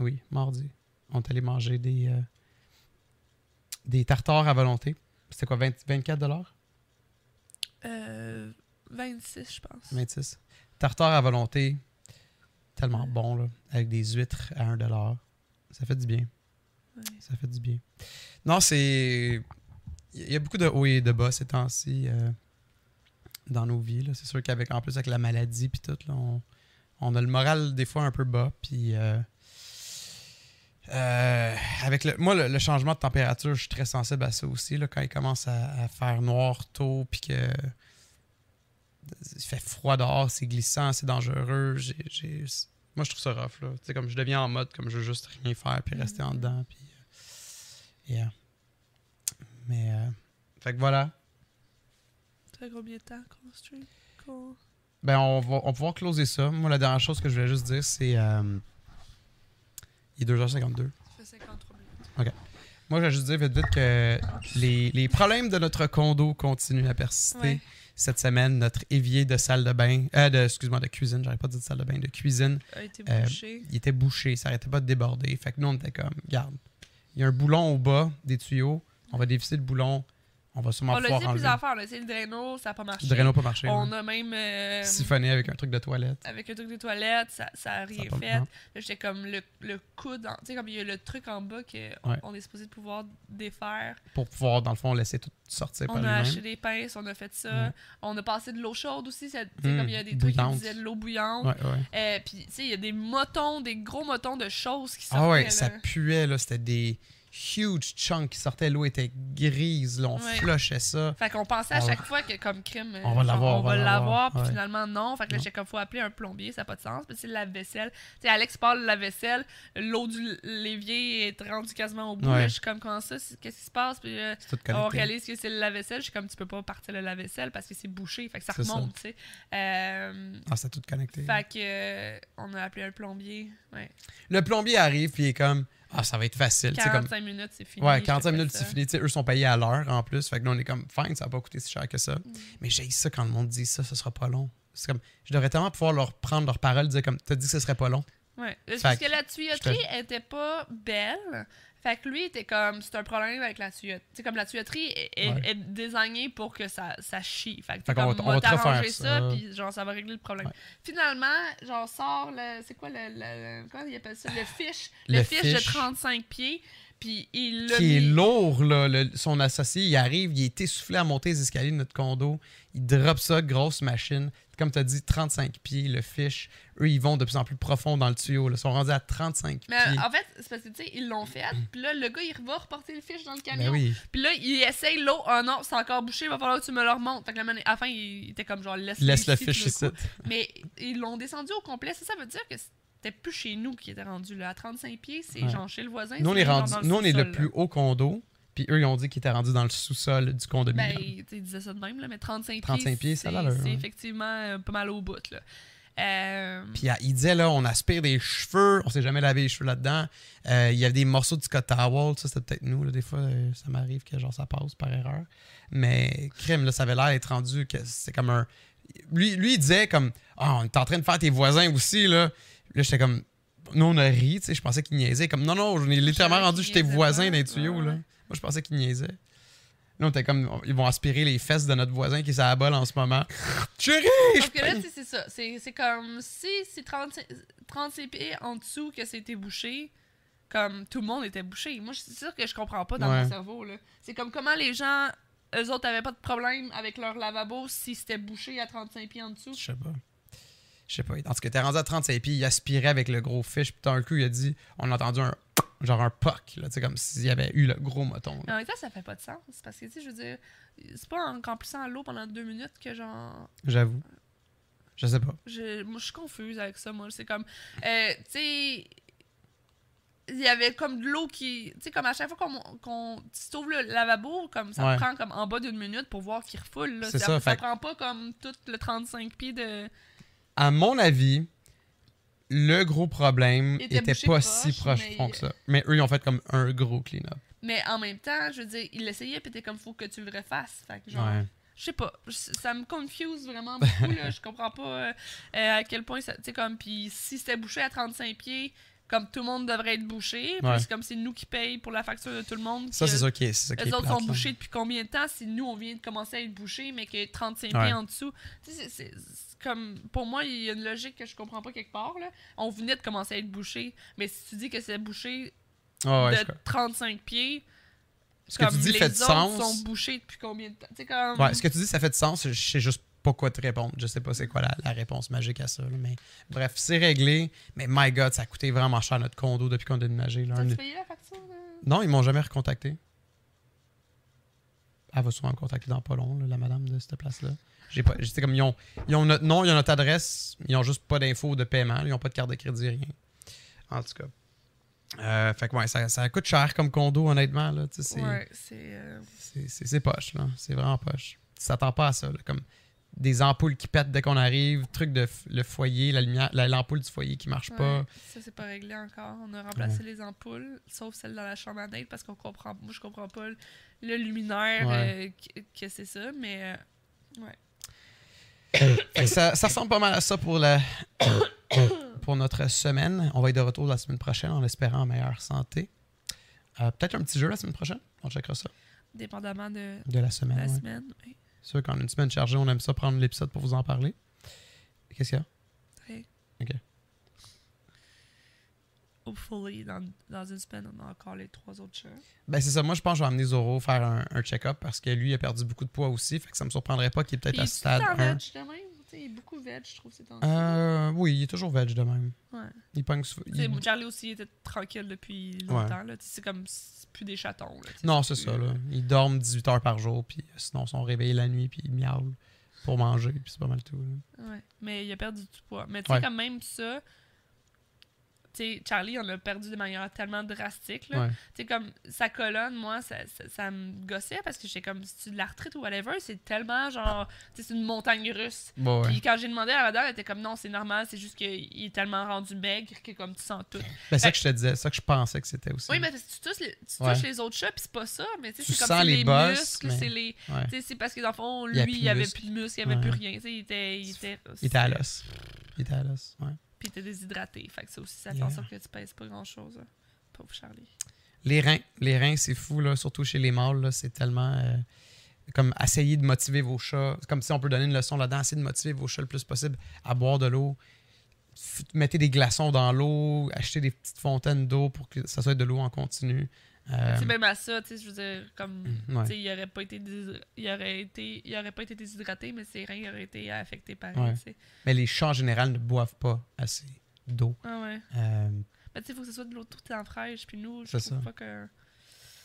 Oui, mardi. On est allé manger des. euh, des tartares à volonté. C'était quoi, 20 24
Euh, 26, je pense.
26. Tartare à volonté. Tellement bon, là. Avec des huîtres à 1$. Ça fait du bien. Ça fait du bien. Non, c'est. Il y a beaucoup de hauts et de bas ces temps-ci euh, dans nos vies. C'est sûr qu'avec en plus avec la maladie puis tout, là, on, on a le moral des fois un peu bas. Puis euh, euh, avec le, moi, le, le changement de température, je suis très sensible à ça aussi. Là, quand il commence à, à faire noir tôt, puis que il fait froid dehors, c'est glissant, c'est dangereux. j'ai- j'ai- Moi, je trouve ça rough. Là. Tu sais, comme je deviens en mode comme je veux juste rien faire puis rester en dedans. Puis, euh, yeah. Mais, euh, fait que voilà.
Ça fait combien de temps qu'on stream? Qu'on-
Ben, on va, on va pouvoir closer ça. Moi, la dernière chose que je voulais juste dire, c'est. euh, il est 2h52.
Ça fait 53 minutes.
Moi, je vais juste dire vite vite que les, les problèmes de notre condo continuent à persister.
Ouais.
Cette semaine, notre évier de salle de bain, euh, de, excuse-moi, de cuisine, j'arrive pas de dire de salle de bain, de cuisine,
A été
Euh,
bouché.
il était bouché, ça arrêtait pas de déborder. Fait que nous, on était comme, garde, il y a un boulon au bas des tuyaux, on va dévisser le boulon, on va sûrement
on l'a
pouvoir
essayé
enlever.
plusieurs fois. On a essayé le draino, ça n'a pas marché.
Le draino pas marché.
On
ouais.
a même. euh,
Siphonné avec un truc de toilette.
avec un truc de toilette, ça, ça a rien
Ça
fait. Là, j'étais comme le, le coude. Tu sais, comme il y a le truc en bas qu'on
Ouais.
on est supposé pouvoir défaire.
Pour pouvoir, dans le fond, laisser tout sortir par
On a acheté des pinces, on a fait ça.
Ouais.
On a passé de l'eau chaude aussi. tu sais,
Mm,
comme il y a des trucs qui disaient de l'eau bouillante. Euh, Puis, tu sais, il y a des motons, des gros motons de choses qui sortaient.
Ah ouais,
là.
ça puait, là. C'était des huge chunks qui sortaient. L'eau était grise, là. On
Ouais.
flushait ça.
Fait qu'on pensait à
On
chaque fois que, comme crime,
On va l'avoir,
on va l'avoir, puis
ouais.
finalement non. Fait que là,
Non.
j'étais comme, faut appeler un plombier, ça n'a pas de sens. Puis c'est la vaisselle. Tu sais, Alex parle de la vaisselle, l'eau du l'évier est rendue quasiment au bout.
Ouais.
Là, je suis comme, comment ça, qu'est-ce qui se passe? Puis euh, on réalise que c'est le lave-vaisselle. Je suis comme, tu peux pas partir le lave-vaisselle parce que c'est bouché. Fait que ça. remonte, tu sais. Euh,
Ah, c'est tout connecté.
fait que, euh, on a appelé un plombier. Ouais.
Le plombier arrive, puis il est comme, ah, ça va être facile. Tu sais,
45
comme,
minutes, c'est fini.
ouais,
je te
45
fais
minutes, c'est fini. Tu sais, eux sont payés à l'heure en plus. Fait que là, on est comme, fine, ça va pas coûter si cher que ça.
Mm.
Mais j'ai ça quand le monde dit ça, ça sera pas long. C'est comme, je devrais tellement pouvoir leur prendre leur parole, dire comme, t'as dit que ce serait pas long.
Ouais. Parce
que
que la tuyauterie était pas belle. Fait que lui, était comme, c'est un problème avec la tuyauterie. C'est comme la tuyauterie est, est,
Ouais.
est désignée pour que ça, ça chie. Fait que,
Fait
comme,
va- on va
t'arranger ça, puis genre, ça va régler le problème.
Ouais.
Finalement, genre, sort le. C'est quoi le. le, comment il appelle ça? Le fiche.
Le
Le, fiche, de
fiche.
35 pieds. Puis il l'a
Qui est lourd, là. le- son associé, il arrive, il est essoufflé à monter les escaliers de notre condo. Il drop ça, grosse machine. Comme tu as dit, 35 pieds, le fiche. Eux, ils vont de plus en plus profond dans le tuyau. là. Ils sont rendus à 35
Mais
pieds.
en fait, c'est parce que, tu sais, ils l'ont fait. Puis là, le gars, il va reporter le fiche dans le camion.
Ben oui.
Puis là, il essaye l'eau. Oh non, c'est encore bouché, il va falloir que tu me le remontes. Fait que la, à la fin, il était comme genre, laisse,
Laisse le fiche
tout
ici.
Mais ils l'ont descendu au complet. Ça, ça veut dire que c'était plus chez nous qui était rendu là. À 35 pieds, c'est
Ouais.
genre chez le voisin.
Nous, on est, rendu, nous, on est le plus haut condo. Puis eux, ils ont dit qu'ils étaient rendus dans le sous-sol du condominium.
Ben, ils disaient ça de même, là, mais 35,
35 pieds,
c'est- effectivement euh, pas mal au bout, là. Euh,
Puis il disait, là, on aspire des cheveux, on s'est jamais lavé les cheveux là-dedans. Euh, il y avait des morceaux du Scott Towel, ça c'était peut-être nous, là, des fois, ça m'arrive que genre ça passe par erreur. Mais crime, là, ça avait l'air d'être rendu que c'est comme un. Lui, lui, il disait comme, ah, on est en train de faire tes voisins aussi, là. Là, j'étais comme, nous, on a ri, tu sais, je pensais qu'il niaisait. Comme, non, non, je l'ai littéralement rendu chez tes voisins
pas.
dans les tuyaux,
Ouais,
là.
ouais.
Moi, je pensais qu'il niaisait. Là, on était comme, ils vont aspirer les fesses de notre voisin qui est à la balle en ce moment. Chérie!
Parce que là, tu sais, c'est ça. C'est c'est comme si c'est 35, 36 pieds en dessous que c'était bouché, comme tout le monde était bouché. Moi, c'est sûr que je comprends pas dans
Ouais.
mon cerveau. là. C'est comme comment les gens, eux autres, avaient pas de problème avec leur lavabo si c'était bouché à 35 pieds en dessous.
Je sais pas. Je sais pas. En tout cas, t'es rendu à 35 pieds, il aspirait avec le gros fiche, puis d'un coup, il a dit, on a entendu un genre un poc, là, tu sais, comme s'il y avait eu le gros moton.
Mais
là.
en même temps, ça fait pas de sens. Parce que, tu sais, je veux dire, c'est pas en remplissant l'eau pendant deux minutes que genre.
J'avoue. Je sais pas.
Je, moi, je suis confuse avec ça, moi. C'est comme. euh, tu sais. Il y avait comme de l'eau qui. Tu sais, comme à chaque fois qu'on. qu'on tu t'ouvres le lavabo, comme ça
Ouais.
prend comme en bas d'une minute pour voir qu'il refoule. là.
C'est
ça,
ça,
ça prend pas comme tout le 35 pieds de.
À mon avis, le gros problème était, pas
proche,
si proche
mais-
que ça. Mais eux, ils ont fait comme un gros clean-up.
Mais en même temps, je veux dire, il l'essayait, puis t'es comme, faut que tu le refasses. Fait que genre.
Ouais.
Je sais pas, ça me confuse vraiment beaucoup, là. Je comprends pas euh, à quel point ça. Tu sais, comme, puis si c'était bouché à 35 pieds, comme tout le monde devrait être bouché, puis
Ouais.
c'est comme c'est nous qui payons pour la facture de tout le monde.
Ça, c'est ça qui est, c'est ça qui
Les
est
autres
plate,
sont bouchés depuis combien de temps si nous on vient de commencer à être bouchés, mais que 35
Ouais.
pieds en dessous? C'est- c'est c'est comme. Pour moi, il y a une logique que je comprends pas quelque part, là. On venait de commencer à être bouché, mais si tu dis que c'est bouché
Ah ouais,
de
je-
35 pieds.
Ce que tu
comme
dis
les
fait de sens.
sont bouchés depuis combien de temps? Comme.
Ouais, ce que tu dis, ça fait de sens. Je sais juste pas quoi te répondre? Je sais pas c'est quoi la, la réponse magique à ça. là, mais bref, c'est réglé. Mais my God, ça a coûté vraiment cher notre condo depuis qu'on a déménagé. là. Un-
T'as-tu payé la facture? de-
Non, ils m'ont jamais recontacté. Elle va souvent me contacter dans pas long, là, la madame de cette place-là. J'ai pas. J'étais comme ils ont, ils ont notre nom, ils ont notre adresse, ils ont juste pas d'infos de paiement, ils ont pas de carte de crédit, rien. En tout cas. Euh, fait que ouais, ça, ça coûte cher comme condo, honnêtement. Là, tu sais, c'est,
Ouais, c'est. euh,
c'est, c'est, c'est poche, là. C'est vraiment poche. Tu t'attends pas à ça, là, comme des ampoules qui pètent dès qu'on arrive, truc de le foyer, la lumière, la- l'ampoule du foyer qui marche pas.
ça, c'est pas réglé encore. On a remplacé les ampoules, sauf celle dans la chambre à Nate, parce qu'on comprend. Moi, je comprends pas le, le luminaire
Ouais.
euh, que, que c'est ça, mais. euh, ouais.
Ça, ça ressemble pas mal à ça pour, la, pour notre semaine. On va être de retour la semaine prochaine en espérant en meilleure santé. Euh, Peut-être un petit jeu la semaine prochaine? On checkera ça.
Dépendamment de
De la semaine.
la
ouais.
semaine. ouais.
C'est sûr qu'en une semaine chargée, on aime ça prendre l'épisode pour vous en parler. Qu'est-ce qu'il y a?
Ouais.
Ok.
Hopefully, dans, dans une semaine, on a encore les trois autres chats.
Ben c'est ça. Moi, je pense que je vais amener Zoro faire un, un check-up parce que lui, il a perdu beaucoup de poids aussi. Fait que ça me surprendrait pas qu'il est peut-être à stade
en
1.
Il est beaucoup veg, je trouve, ces temps-ci.
Euh, oui, il est toujours veg de même.
Ouais.
Il
sais,
il-
Charlie aussi était tranquille depuis longtemps. sais, C'est comme c'est plus des chatons. Là,
Non, c'est ça. Là. Ils dorment 18 heures par jour, puis euh, sinon, ils sont réveillés la nuit, puis ils miaulent pour manger, puis c'est pas mal tout. là.
Ouais, mais il a perdu du poids. Mais tu sais,
Ouais.
quand même, ça. Tu sais, Charlie, on l'a perdu de manière tellement drastique. Là.
Ouais.
Comme sa colonne, moi, ça, ça, ça me gossait parce que j'étais comme, tu de l'arthrite ou whatever, c'est tellement genre. C'est une montagne russe.
Bon, ouais.
Puis quand j'ai demandé à la madame, elle était comme, non, c'est normal, c'est juste qu'il est tellement rendu maigre que comme tu sens tout.
Ben, c'est ça que je te disais, c'est ça que je pensais que c'était aussi.
Oui, mais tu touches les, tu
Ouais.
touches les autres chats, puis c'est pas ça. Mais tu c'est comme
sens
c'est
les
muscles,
mais-
c'est les. C'est parce que dans le fond, lui, il
de
avait plus de muscles, il avait
Ouais.
plus rien. Il était. Il était,
Il était à l'os. Il était à l'os, ouais.
Puis était déshydraté. Fait que ça aussi, ça fait en sorte que tu pèses pas grand chose. Pauvre Charlie.
Les reins, les reins, c'est fou, là, surtout chez les mâles. C'est tellement. euh, comme essayer de motiver vos chats. Comme si on peut donner une leçon là-dedans. Essayez de motiver vos chats le plus possible à boire de l'eau. Mettez des glaçons dans l'eau. Achetez des petites fontaines d'eau pour que ça soit de l'eau en continu. Euh,
C'est même à ça, tu sais, je veux dire, comme,
ouais.
tu sais, il aurait pas été, déshydra- il aurait été, il aurait pas été déshydraté, mais ses reins auraient été affectés pareil,
Ouais. Mais les chats en général ne boivent pas assez d'eau.
Ah ouais.
Euh,
Mais tu sais, il faut que ce soit de l'eau tout le temps fraîche, puis nous, je
C'est
trouve
ça.
pas que...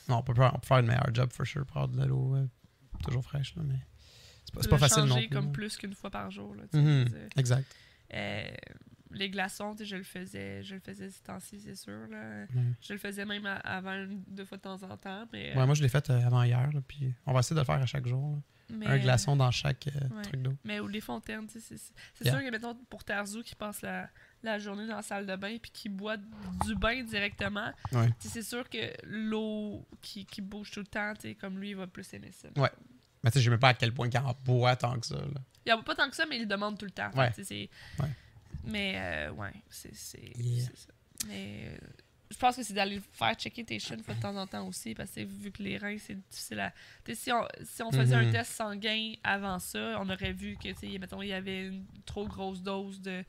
non, on peut, faire, on peut faire une meilleure job, for sure, pour avoir de l'eau euh, toujours fraîche. Là, mais c'est pas, pas
le
facile non plus.
comme plus qu'une fois par jour, là, veux dire.
Exact.
Euh, les glaçons, je le faisais, je le faisais ces temps-ci, c'est sûr, là.
Ouais.
Je le faisais même avant deux fois de temps en temps, mais...
Ouais, moi, je l'ai fait euh, avant hier. là, puis on va essayer de le faire à chaque jour.
mais-
Un glaçon dans chaque euh,
Ouais.
truc d'eau.
Mais ou les fontaines, tu sais, c'est-
Yeah.
sûr que mettons pour Tarzou qui passe la, la journée dans la salle de bain puis qui boit du bain directement,
Ouais.
tu sais, c'est sûr que l'eau qui, qui bouge tout le temps, tu sais, comme lui, il va plus aimer ça.
Ouais. Mais tu sais, je sais même pas à quel point il en boit tant que ça. là.
Il en boit pas tant que ça, mais il le demande tout le temps.
Ouais.
Mais euh, ouais, c'est
Yeah.
ça. Mais euh, je pense que c'est d'aller faire checker tes fois de temps en temps aussi, parce que vu que les reins, c'est difficile à. Tu sais, si on, si on faisait un test sanguin avant ça, on aurait vu que, tu mettons, il y avait une trop grosse dose de,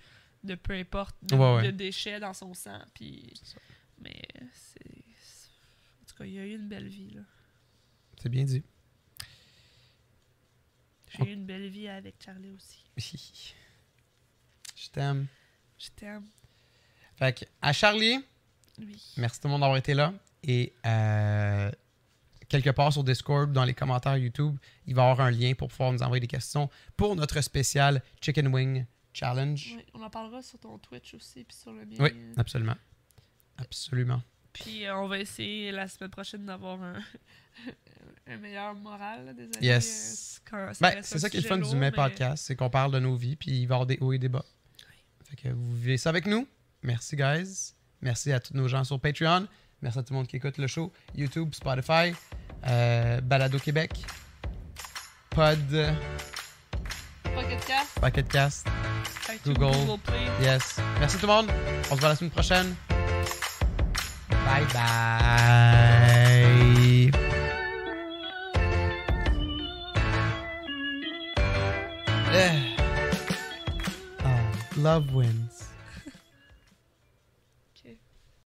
de peu importe, de,
Ouais, ouais.
de déchets dans son sang. Puis. Mais c'est. c'est- En tout cas, il a eu une belle vie, là.
C'est bien dit.
J'ai eu une belle vie avec Charlie aussi.
je t'aime.
Je t'aime.
Fait que, à Charlie,
Oui.
merci tout le monde d'avoir été là. Et euh, quelque part sur Discord, dans les commentaires YouTube, il va y avoir un lien pour pouvoir nous envoyer des questions pour notre spécial Chicken Wing Challenge.
Ouais, on en parlera sur ton Twitch aussi, puis sur le mien.
Oui, absolument. Absolument.
Puis euh, on va essayer la semaine prochaine d'avoir un, un meilleur moral. là, Désolé.
Yes.
euh,
Ben, c'est ça qui est le fun du
lourd, mais-
Podcast, c'est qu'on parle de nos vies, puis il va y avoir des hauts et des bas. Fait que vous vivez ça avec nous. Merci, guys. Merci à tous nos gens sur Patreon. Merci à tout le monde qui écoute le show. YouTube, Spotify, euh, Balado Québec, Pod,
Pocket Cast,
Pocket Cast.
iTunes,
Google.
Google Play.
Yes. Merci tout le monde. On se voit la semaine prochaine. Bye bye. Eh. Ah, love wins.